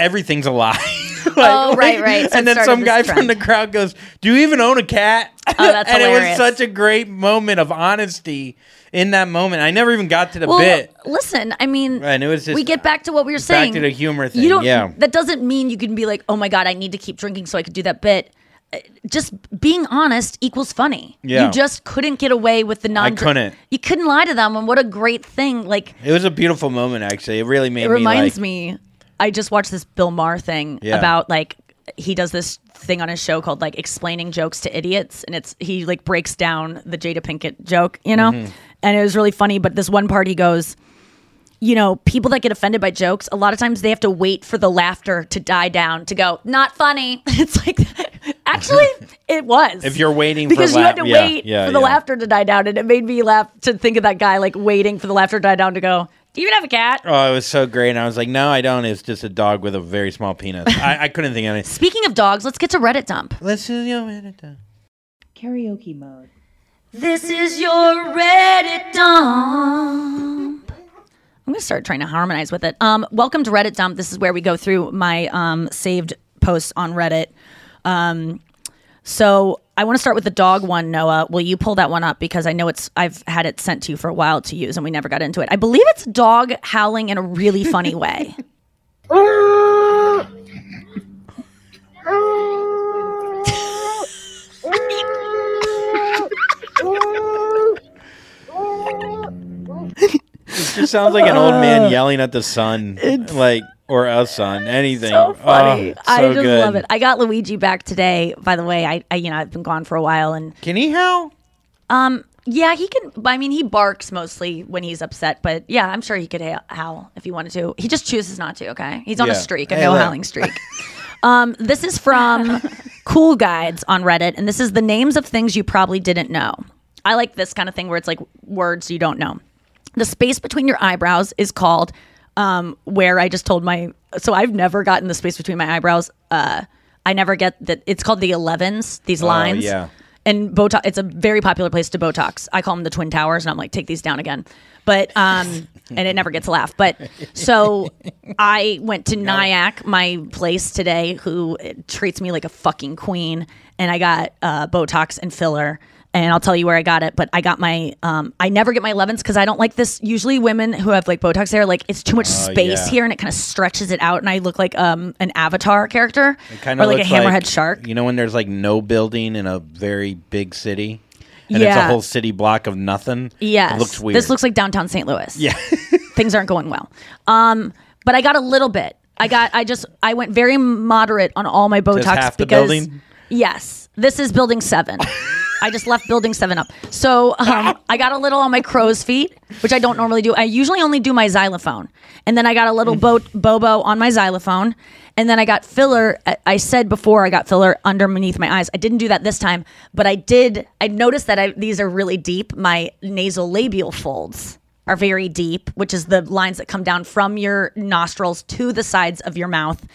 everything's a lie. Like- Oh, right, right. So and then some guy trend. from the crowd goes, "Do you even own a cat?" Oh, that's and hilarious. it was such a great moment of honesty in that moment. I never even got to the well, bit. listen, I mean, And it was just we get back to what we were saying. back to the humor thing. You don't. yeah. That doesn't mean you can be like, oh my god, I need to keep drinking so I could do that bit. Uh, Just being honest equals funny. Yeah. You just couldn't get away with the non. I couldn't. You couldn't lie to them, and what a great thing! Like It was a beautiful moment actually. It really made it me reminds like, me. I just watched this Bill Maher thing Yeah. about like he does this thing on his show called like explaining jokes to idiots, and it's he like breaks down the Jada Pinkett joke, you know, Mm-hmm. and it was really funny. But this one part he goes. You know, people that get offended by jokes, a lot of times they have to wait for the laughter to die down to go, not funny. It's like, actually, it was. If you're waiting for because you had to yeah, wait yeah, for the yeah. laughter to die down, and it made me laugh to think of that guy like waiting for the laughter to die down to go, do you even have a cat? Oh, it was so great. And I was like, no, I don't. It's just a dog with a very small penis. I, I couldn't think of anything. Speaking of dogs, let's get to Reddit dump. Let's do your Reddit dump. Karaoke mode. This is your Reddit dump. I'm gonna start trying to harmonize with it. Um, welcome to Reddit dump. This is where we go through my um, saved posts on Reddit. Um, so I want to start with the dog one. Noah, will you pull that one up because I know it's I've had it sent to you for a while to use and we never got into it. I believe it's dog howling in a really funny way. It just sounds like an old man yelling at the sun, like or a sun, anything. so funny. Oh, I so just good. love it. I got Luigi back today. By the way, I, I you know I've been gone for a while and Can he howl? um yeah he can. I mean he barks mostly when he's upset, but yeah I'm sure he could howl if he wanted to. He just chooses not to. Okay, he's on a streak, a Hey, no look. howling streak. um, this is from Cool Guides on Reddit, and this is the names of things you probably didn't know. I like this kind of thing where it's like words you don't know. The space between your eyebrows is called um, where I just told my. So I've never gotten the space between my eyebrows. Uh, I never get that. It's called the 11s. These Oh, lines. yeah. And Botox. It's a very popular place to Botox. I call them the Twin Towers, and I'm like, take these down again. But um, and it never gets a laugh. But so I went to Nyack, my place today, who treats me like a fucking queen, and I got uh, Botox and filler and I'll tell you where I got it. But I got my, um, I never get my 11s because I don't like this. Usually, women who have like Botox hair, like it's too much Oh, space yeah. here, and it kind of stretches it out, and I look like um an Avatar character or like a looks hammerhead shark. You know when there's like no building in a very big city, and it's a Yeah. whole city block of nothing. Yes, it looks weird. This looks like downtown St. Louis. yeah. things aren't going well. Um, but I got a little bit. I got. I just. I went very moderate on all my Botox half the because building? yes, this is building seven. I just left building seven up. So um, I got a little on my crow's feet, which I don't normally do. I usually only do my xylophone, and then I got a little bo- bobo on my xylophone, and then I got filler. I- I said before I got filler underneath my eyes. I didn't do that this time, but I did. I noticed that I, these are really deep. My nasal labial folds are very deep, which is the lines that come down from your nostrils to the sides of your mouth,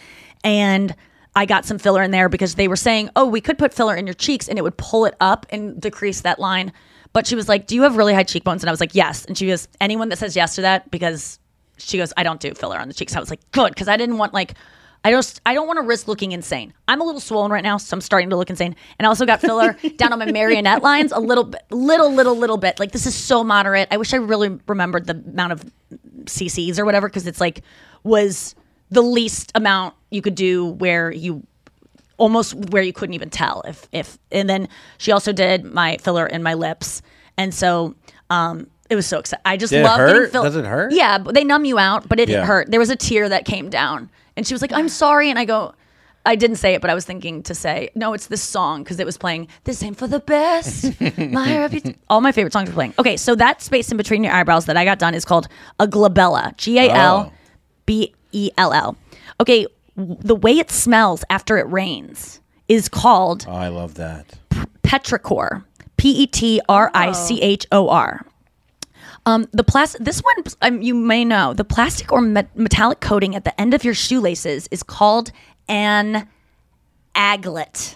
and. I got some filler in there because they were saying, oh, we could put filler in your cheeks and it would pull it up and decrease that line. But she was like, do you have really high cheekbones? And I was like, yes. And she goes, anyone that says yes to that, because she goes, I don't do filler on the cheeks. I was like, good, because I didn't want like, I just, I don't want to risk looking insane. I'm a little swollen right now, so I'm starting to look insane. And I also got filler down on my marionette lines a little bit, little, little, little bit. Like this is so moderate. I wish I really remembered the amount of CCs or whatever, because it's like was the least amount you could do where you almost where you couldn't even tell if if and then she also did my filler in my lips and so um it was so exciting i just Did it love getting hurt? fill- Does it hurt? yeah but they numb you out but it Yeah. hurt there was a tear that came down and she was like i'm sorry and i go I didn't say it, but I was thinking to say, no, it's this song because it was playing, This Ain't for the Best. My All my favorite songs were playing. Okay, so that space in between your eyebrows that I got done is called a glabella. G A L B E L L. Okay, the way it smells after it rains is called Oh, I love that. petrichor. P E T R I C H O R. Um, the plastic. This one um, you may know. The plastic or met- metallic coating at the end of your shoelaces is called an aglet.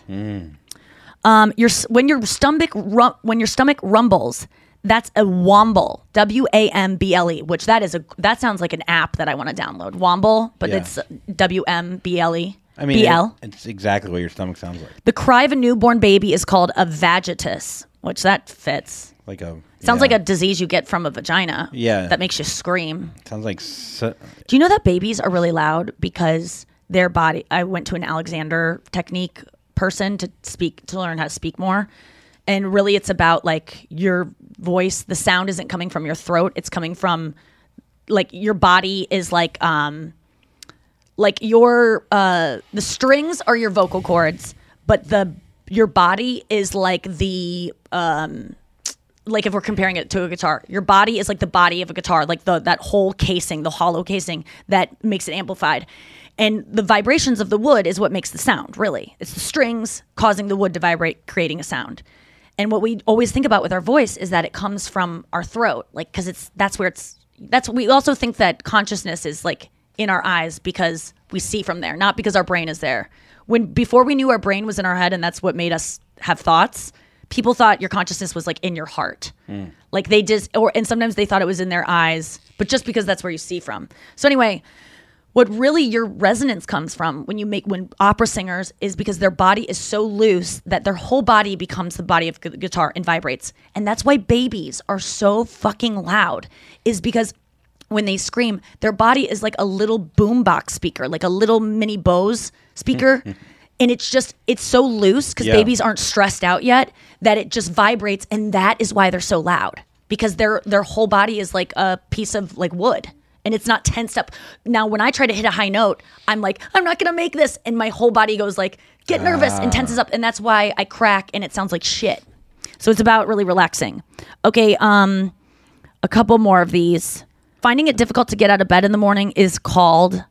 Um, your when your stomach rum- when your stomach rumbles, that's a wamble. W A M B L E. Which that is a that sounds like an app that I want to download. Womble, but Yeah. it's W M B L E. I mean, B L. it- it's exactly what your stomach sounds like. The cry of a newborn baby is called a vagitus, which that fits. Like a Sounds yeah. like a disease you get from a vagina. Yeah. That makes you scream. sounds like so, Do you know that babies are really loud because their body? I went to an Alexander technique person to speak to learn how to speak more, and really it's about like your voice. The sound isn't coming from your throat; it's coming from like your body is like um like your uh the strings are your vocal cords, but the your body is like the um like if we're comparing it to a guitar, your body is like the body of a guitar, like the that whole casing, the hollow casing that makes it amplified. And the vibrations of the wood is what makes the sound, really. It's the strings causing the wood to vibrate, creating a sound. And what we always think about with our voice is that it comes from our throat, like because it's that's where it's that's we also think that consciousness is like in our eyes because we see from there, not because our brain is there. When before we knew our brain was in our head and that's what made us have thoughts, people thought your consciousness was like in your heart. Hmm. Like they just or and sometimes they thought it was in their eyes, but just because that's where you see from. So anyway, what really your resonance comes from when you make when opera singers is because their body is so loose that their whole body becomes the body of the guitar and vibrates. And that's why babies are so fucking loud is because when they scream, their body is like a little boombox speaker, like a little mini Bose speaker. and it's just it's so loose because Yeah. babies aren't stressed out yet that it just vibrates and that is why they're so loud because their their whole body is like a piece of like wood and it's not tensed up now when i try to hit a high note i'm like i'm not gonna make this and my whole body goes like get nervous and tenses up and that's why i crack and it sounds like shit so it's about really relaxing okay um a couple more of these finding it difficult to get out of bed in the morning is called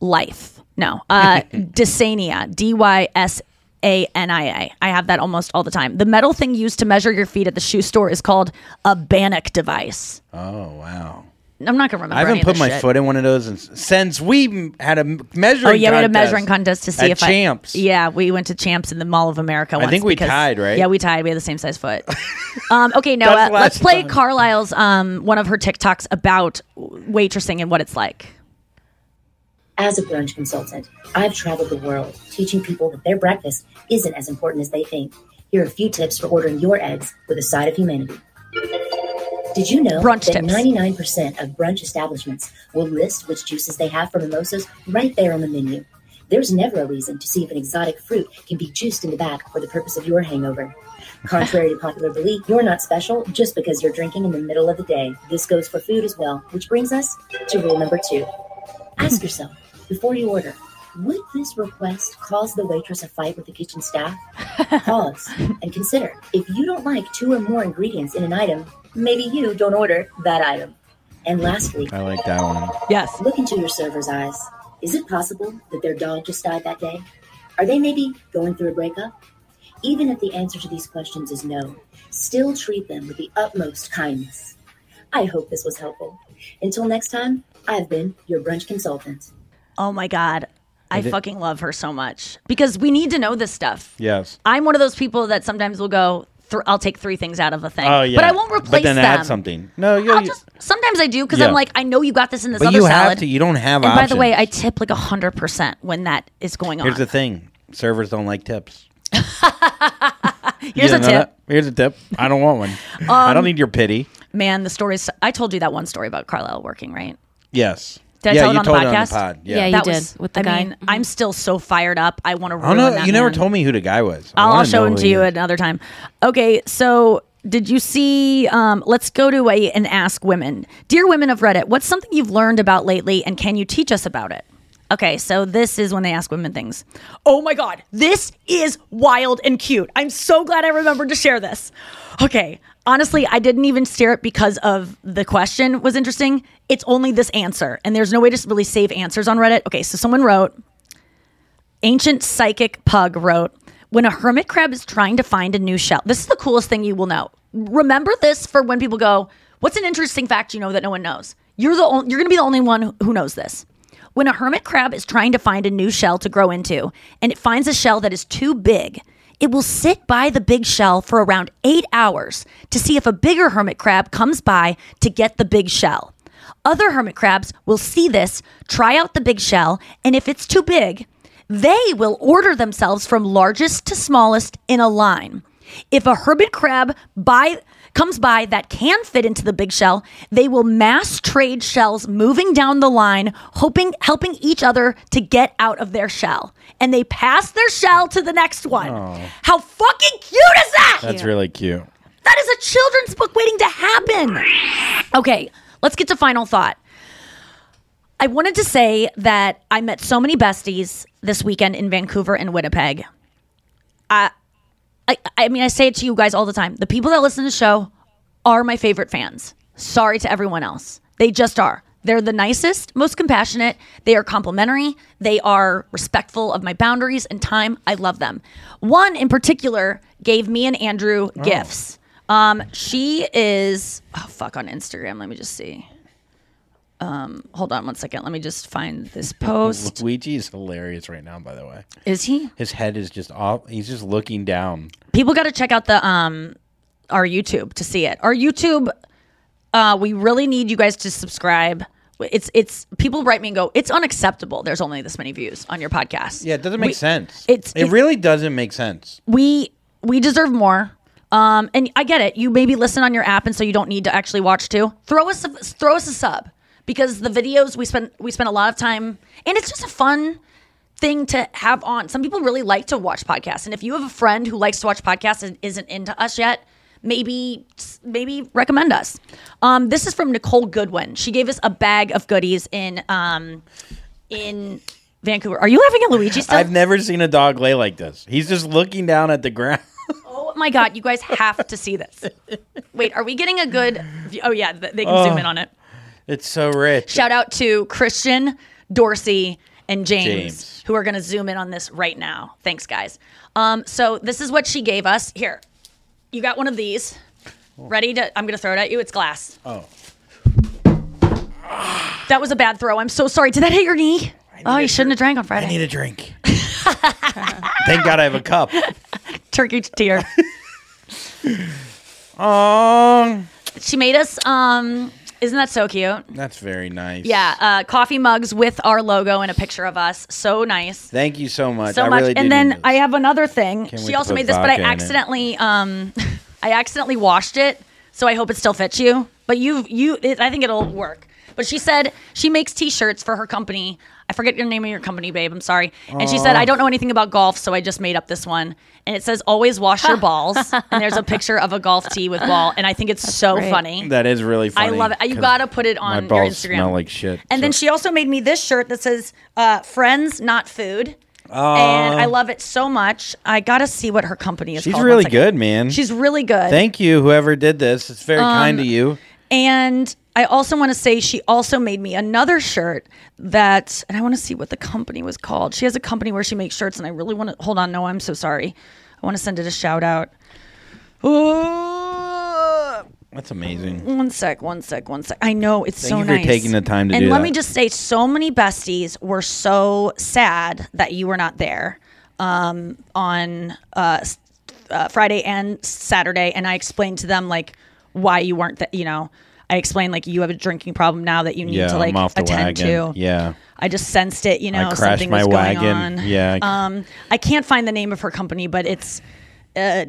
life no uh dysania d-y-s a N I A. I have that almost all the time. The metal thing used to measure your feet at the shoe store is called a Brannock device. Oh wow! I'm not gonna remember. I haven't any of put this my shit. foot in one of those and since we had a m- measuring. Oh yeah, we had a measuring contest to see at if champs. I. Yeah, we went to champs in the Mall of America. I think we because- tied, right? Yeah, we tied. We had the same size foot. um, okay, That's Noah, the let's play time. Carlisle's um, one of her TikToks about waitressing and what it's like. As a brunch consultant, I've traveled the world teaching people that their breakfast isn't as important as they think. Here are a few tips for ordering your eggs with a side of humanity. Did you know Brunch that tips. 99% of brunch establishments will list which juices they have for mimosas right there on the menu? There's never a reason to see if an exotic fruit can be juiced in the back for the purpose of your hangover. Contrary to popular belief, you're not special just because you're drinking in the middle of the day. This goes for food as well, which brings us to rule number two. Ask yourself before you order, would this request cause the waitress a fight with the kitchen staff? Pause and consider if you don't like two or more ingredients in an item, maybe you don't order that item. And lastly, I like that one. Yes. Look into your server's eyes. Is it possible that their dog just died that day? Are they maybe going through a breakup? Even if the answer to these questions is no, still treat them with the utmost kindness. I hope this was helpful. Until next time, I've been your brunch consultant. Oh my God. I fucking love her so much because we need to know this stuff. Yes. I'm one of those people that sometimes will go, th- I'll take three things out of a thing. Oh yeah. But I won't replace But then them. add something. No, you. Just, sometimes I do because Yeah. I'm like, I know you got this in this But other you salad. have to. You don't have and by the way. I tip like 100% when that is going on. Here's the thing: servers don't like tips. Here's a tip. that? Here's a tip. I don't want one. I don't Um, need your pity. Man, the stories. I told you that one story about Carlisle working, right? Yes. Did I yeah, tell it you on the told podcast? it on the pod. Yeah. Yeah, you that did, was with the I guy. mean, I'm still so fired up. I want to Oh ruin no! that. You never man. told me who the guy was. I I'll, I'll show him to you is. another time. Okay, so did you see? Um, let's go to a and ask women, dear women of Reddit, what's something you've learned about lately, and can you teach us about it? Okay, so this is when they ask women things. Oh my god, this is wild and cute. I'm so glad I remembered to share this. Okay, honestly, I didn't even share it because of the question was interesting. It's only this answer, and there's no way to really save answers on Reddit. Okay, so someone wrote, Ancient Psychic Pug wrote, when a hermit crab is trying to find a new shell. This is the coolest thing you will know. Remember this for when people go, "What's an interesting fact you know that no one knows?" You're the only, you're to be the only one who knows this. When a hermit crab is trying to find a new shell to grow into and it finds a shell that is too big, it will sit by the big shell for around 8 hours to see if a bigger hermit crab comes by to get the big shell. Other hermit crabs will see this, try out the big shell, and if it's too big, they will order themselves from largest to smallest in a line. If a hermit crab by comes by that can fit into the big shell, they will mass trade shells moving down the line, hoping helping each other to get out of their shell. And they pass their shell to the next one. Oh. How fucking cute is that? That's really cute. That is a children's book waiting to happen. Okay, let's get to final thought. I wanted to say that I met so many besties this weekend in Vancouver and Winnipeg. I, I, I mean, I say it to you guys all the time. The people that listen to the show are my favorite fans. Sorry to everyone else. They just are. They're the nicest, most compassionate. They are complimentary. They are respectful of my boundaries and time. I love them. One in particular gave me and Andrew oh. gifts. Um, she is oh fuck on Instagram. Let me just see. Um, hold on one second. Let me just find this post. Luigi is hilarious right now. By the way, Is he? his head is just off. He's just looking down. People got to check out the um our YouTube to see it. Our YouTube uh we really need you guys to subscribe. It's it's people write me and go, "It's unacceptable. There's only this many views on your podcast." Yeah, it doesn't make We- sense. It's it it- really doesn't make sense. we we deserve more. Um, and I get it. You maybe listen on your app, and so you don't need to actually watch too. Throw us a, throw us a sub because the videos we spend we spend a lot of time, and it's just a fun thing to have on. Some people really like to watch podcasts, and if you have a friend who likes to watch podcasts and isn't into us yet, maybe maybe recommend us. Um, this is from Nicole Goodwin. She gave us a bag of goodies in um, in Vancouver. Are you laughing at Luigi still? I've never seen a dog lay like this. He's just looking down at the ground. Oh my god, you guys have to see this. Wait, are we getting a good view? Oh yeah, they can Oh. zoom in on it. It's so rich. Shout out to Christian, Dorsey, and James, James. who are going to zoom in on this right now. Thanks, guys. Um, so this is what she gave us. Here, you got one of these. Ready to? I'm going to throw it at you. It's glass. Oh. That was a bad throw. I'm so sorry. Did that hit your knee? Oh, you shouldn't have drank on Friday. I need a drink. Thank God I have a cup. Turkey tear. Oh, she made us. Um, isn't that so cute? that's very nice. Yeah, uh, coffee mugs with our logo and a picture of us. So nice. Thank you so much. so I much. Really and did then this. I have another thing. Wait she to also put made this, but I vodka in it. accidentally, um, I accidentally washed it. So I hope it still fits you. But you, you, it, I think it'll work. But she said she makes T-shirts for her company. I forget your name of your company, babe. I'm sorry. And she said I don't know anything about golf, so I just made up this one. And it says always wash your balls. and there's a picture of a golf tee with ball, and I think it's so great. funny. That is really funny. I love it. You gotta put it my on your balls Instagram. Smell like shit. And then she also made me this shirt that says uh, "Friends, not food." and I love it so much. I gotta see what her company is. She's called. One really good, man. She's really good. Thank you, whoever did this. It's very kind Um, of you. And I also want to say she also made me another shirt that, and I want to see what the company was called. She has a company where she makes shirts, and I really want to hold on. No, I'm so sorry. I want to send it a shout out. Oh, That's amazing. one sec, one sec, one sec. I know it's Thank so you for nice. taking the time to and do let that. me just say, so many besties were so sad that you were not there um, on uh, uh, Friday and Saturday, and I explained to them like why you weren't. That you know, I explained like you have a drinking problem now that you need Yeah, to like I'm off the attend wagon. to. Yeah. I just sensed it, you I know, crashed something was going wagon. on. Yeah. Um, I can't find the name of her company, but it's. Uh,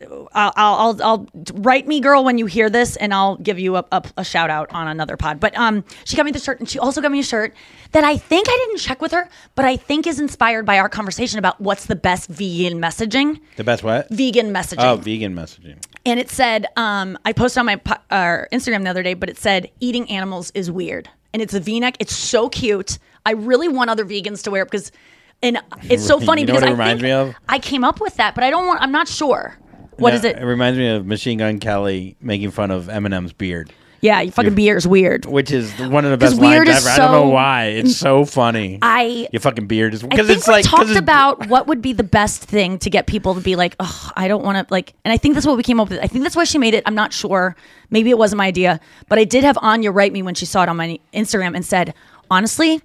I'll, I'll, I'll, I'll write me, girl, when you hear this, and I'll give you a, a, a shout out on another pod. But um, she got me the shirt, and she also got me a shirt that I think I didn't check with her, but I think is inspired by our conversation about what's the best vegan messaging. The best what? Vegan messaging. Oh, vegan messaging. And it said, um, I posted on my po- uh, Instagram the other day, but it said, eating animals is weird. And it's a v neck. It's so cute. I really want other vegans to wear it because, and it's so funny You know because I think me of? I came up with that, but I don't want, I'm not sure. What No, is it? It reminds me of Machine Gun Kelly making fun of Eminem's beard. Yeah, your fucking beard is weird. Which is one of the best lines ever. is I don't know so- why. It's so funny. I Your fucking beard is because it's we like talked about what would be the best thing to get people to be like, oh, I don't want to like, and I think that's what we came up with. I think that's why she made it. I'm not sure. Maybe it wasn't my idea, but I did have Anya write me when she saw it on my Instagram and said, honestly,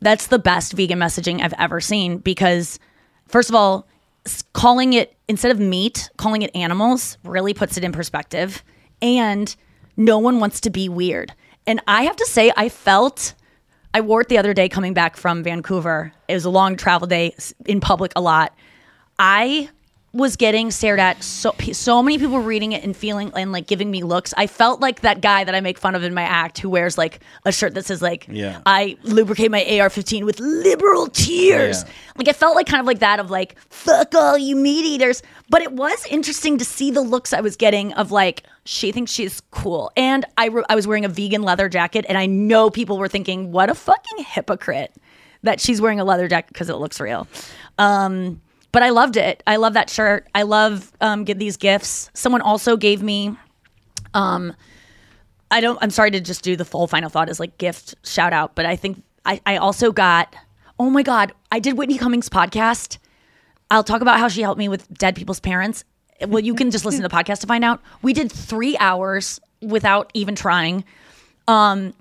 that's the best vegan messaging I've ever seen because, first of all, calling it instead of meat, calling it animals really puts it in perspective, and no one wants to be weird. And I have to say, I felt I wore it the other day coming back from Vancouver. It was a long travel day in public a lot. I was getting stared at so so many people reading it and feeling and like giving me looks. I felt like that guy that I make fun of in my act who wears like a shirt that says like Yeah. I lubricate my AR-15 with liberal tears. Yeah. Like I felt like kind of like that of like fuck all you meat eaters. But it was interesting to see the looks I was getting of like she thinks she's cool. And I re- I was wearing a vegan leather jacket and I know people were thinking what a fucking hypocrite that she's wearing a leather jacket because it looks real. Um but I loved it. I love that shirt. I love um get these gifts. Someone also gave me um I don't I'm sorry to just do the full final thought as like gift shout out, but I think I, I also got oh my god, I did Whitney Cummings podcast. I'll talk about how she helped me with dead people's parents. Well, you can just listen to the podcast to find out. We did three hours without even trying. Um,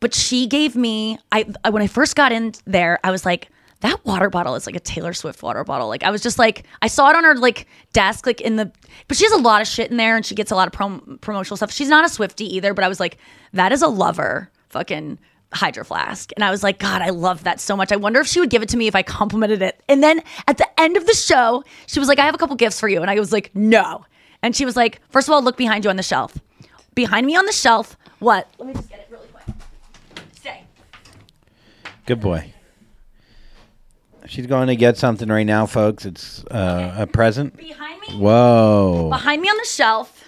but she gave me I, I when I first got in there, I was like, that water bottle is like a Taylor Swift water bottle. Like I was just like, I saw it on her like desk, like in the. But she has a lot of shit in there, and she gets a lot of prom- promotional stuff. She's not a Swifty either, but I was like, that is a lover, fucking hydro flask, and I was like, God, I love that so much. I wonder if she would give it to me if I complimented it. And then at the end of the show, she was like, I have a couple gifts for you, and I was like, no. And she was like, first of all, look behind you on the shelf. Behind me on the shelf, what? Let me just get it really quick. Stay. Good boy. She's going to get something right now, folks. It's uh, a present. Behind me? Whoa. Behind me on the shelf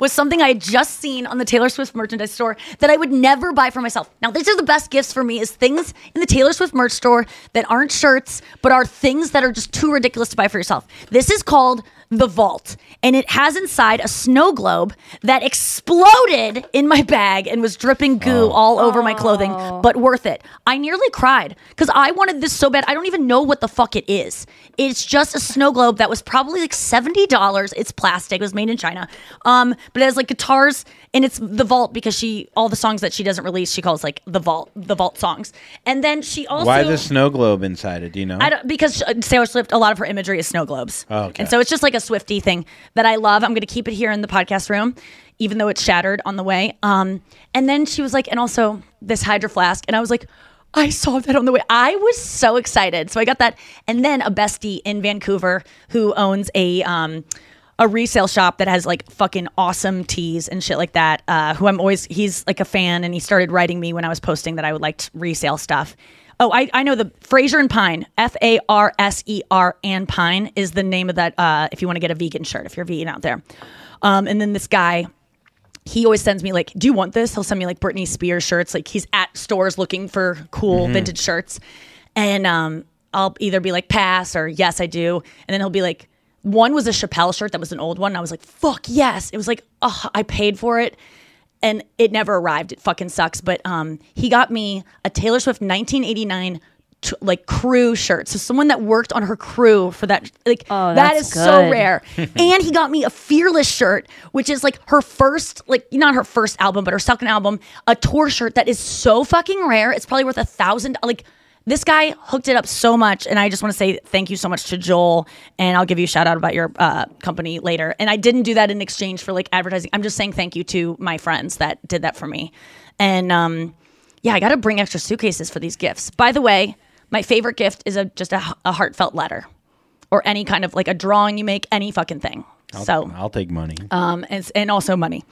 was something I had just seen on the Taylor Swift merchandise store that I would never buy for myself. Now, these are the best gifts for me is things in the Taylor Swift merch store that aren't shirts, but are things that are just too ridiculous to buy for yourself. This is called the Vault, and it has inside a snow globe that exploded in my bag and was dripping goo all over my clothing, but worth it. I nearly cried because I wanted this so bad. I don't even know what the fuck it is. It's just a snow globe that was probably like $70. It's plastic, it was made in China. Um, but it has like guitars and it's the vault because she all the songs that she doesn't release, she calls like the vault, the vault songs. And then she also Why the snow globe inside it? Do you know? I don't because uh, Taylor Swift, a lot of her imagery is snow globes. Oh, okay. And so it's just like a Swifty thing that I love. I'm going to keep it here in the podcast room, even though it's shattered on the way. Um, and then she was like, and also this hydro flask, and I was like. I saw that on the way. I was so excited. So I got that. And then a bestie in Vancouver who owns a um a resale shop that has like fucking awesome teas and shit like that. Uh, who I'm always he's like a fan and he started writing me when I was posting that I would like resale stuff. Oh, I, I know the Fraser and Pine, F A R S E R and Pine is the name of that. Uh, if you want to get a vegan shirt, if you're vegan out there. Um, and then this guy, he always sends me like, "Do you want this?" He'll send me like Britney Spears shirts. Like he's at stores looking for cool Mhm. vintage shirts, and um, I'll either be like pass or yes I do, and then he'll be like one was a Chappelle shirt that was an old one. And I was like fuck yes. It was like oh I paid for it, and it never arrived. It fucking sucks. But um, he got me a Taylor Swift 1989 t- like crew shirt. So someone that worked on her crew for that like that that's is so rare. and he got me a Fearless shirt, which is like her first like not her first album, but her second album, a tour shirt that is so fucking rare. It's probably worth a thousand like this guy hooked it up so much, and I just want to say thank you so much to Joel, and I'll give you a shout out about your uh, company later. And I didn't do that in exchange for like advertising. I'm just saying thank you to my friends that did that for me. And um, yeah, I got to bring extra suitcases for these gifts. By the way, my favorite gift is a just a, a heartfelt letter, or any kind of like a drawing you make, any fucking thing. I'll, so, I'll take money. um, and, and also money.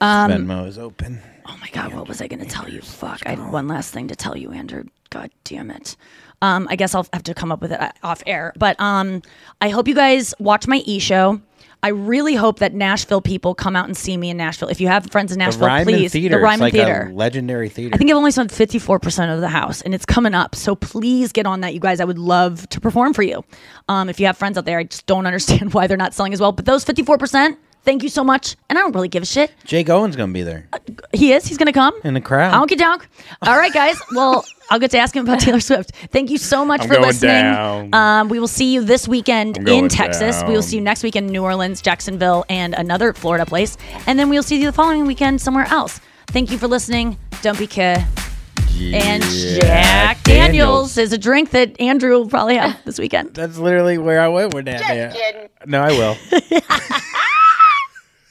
Um, Venmo is open. Oh my God, what was I going to tell you? Fuck, I had one last thing to tell you, Andrew. God damn it. Um, I guess I'll have to come up with it uh, off air. But um, I hope you guys watch my e show. I really hope that Nashville people come out and see me in Nashville. If you have friends in Nashville, Ryman please. Theater. The Ryman like Theater. a legendary theater. I think I've only sold 54% of the house and it's coming up. So please get on that, you guys. I would love to perform for you. Um, if you have friends out there, I just don't understand why they're not selling as well. But those 54%, thank you so much. And I don't really give a shit. Jake Owen's gonna be there He is. He's going to come. in the crowd. Honky donk. All right, guys. Well, I'll get to ask him about Taylor Swift. Thank you so much I'm for going listening. down. Um, we will see you this weekend I'm in Texas. We will see you next week in New Orleans, Jacksonville, and another Florida place. And then we'll see you the following weekend somewhere else. Thank you for listening. Don't be care. And Jack Daniels is a drink that Andrew will probably have this weekend. That's literally where I went with that. man. No, I will.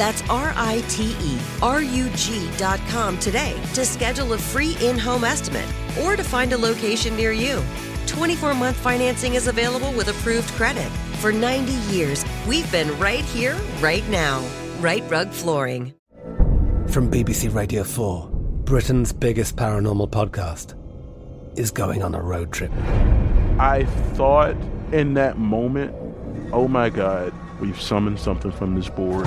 That's R I T E R U G.com today to schedule a free in home estimate or to find a location near you. 24 month financing is available with approved credit. For 90 years, we've been right here, right now. Rite Rug Flooring. From BBC Radio 4, Britain's biggest paranormal podcast is going on a road trip. I thought in that moment, oh my God, we've summoned something from this board.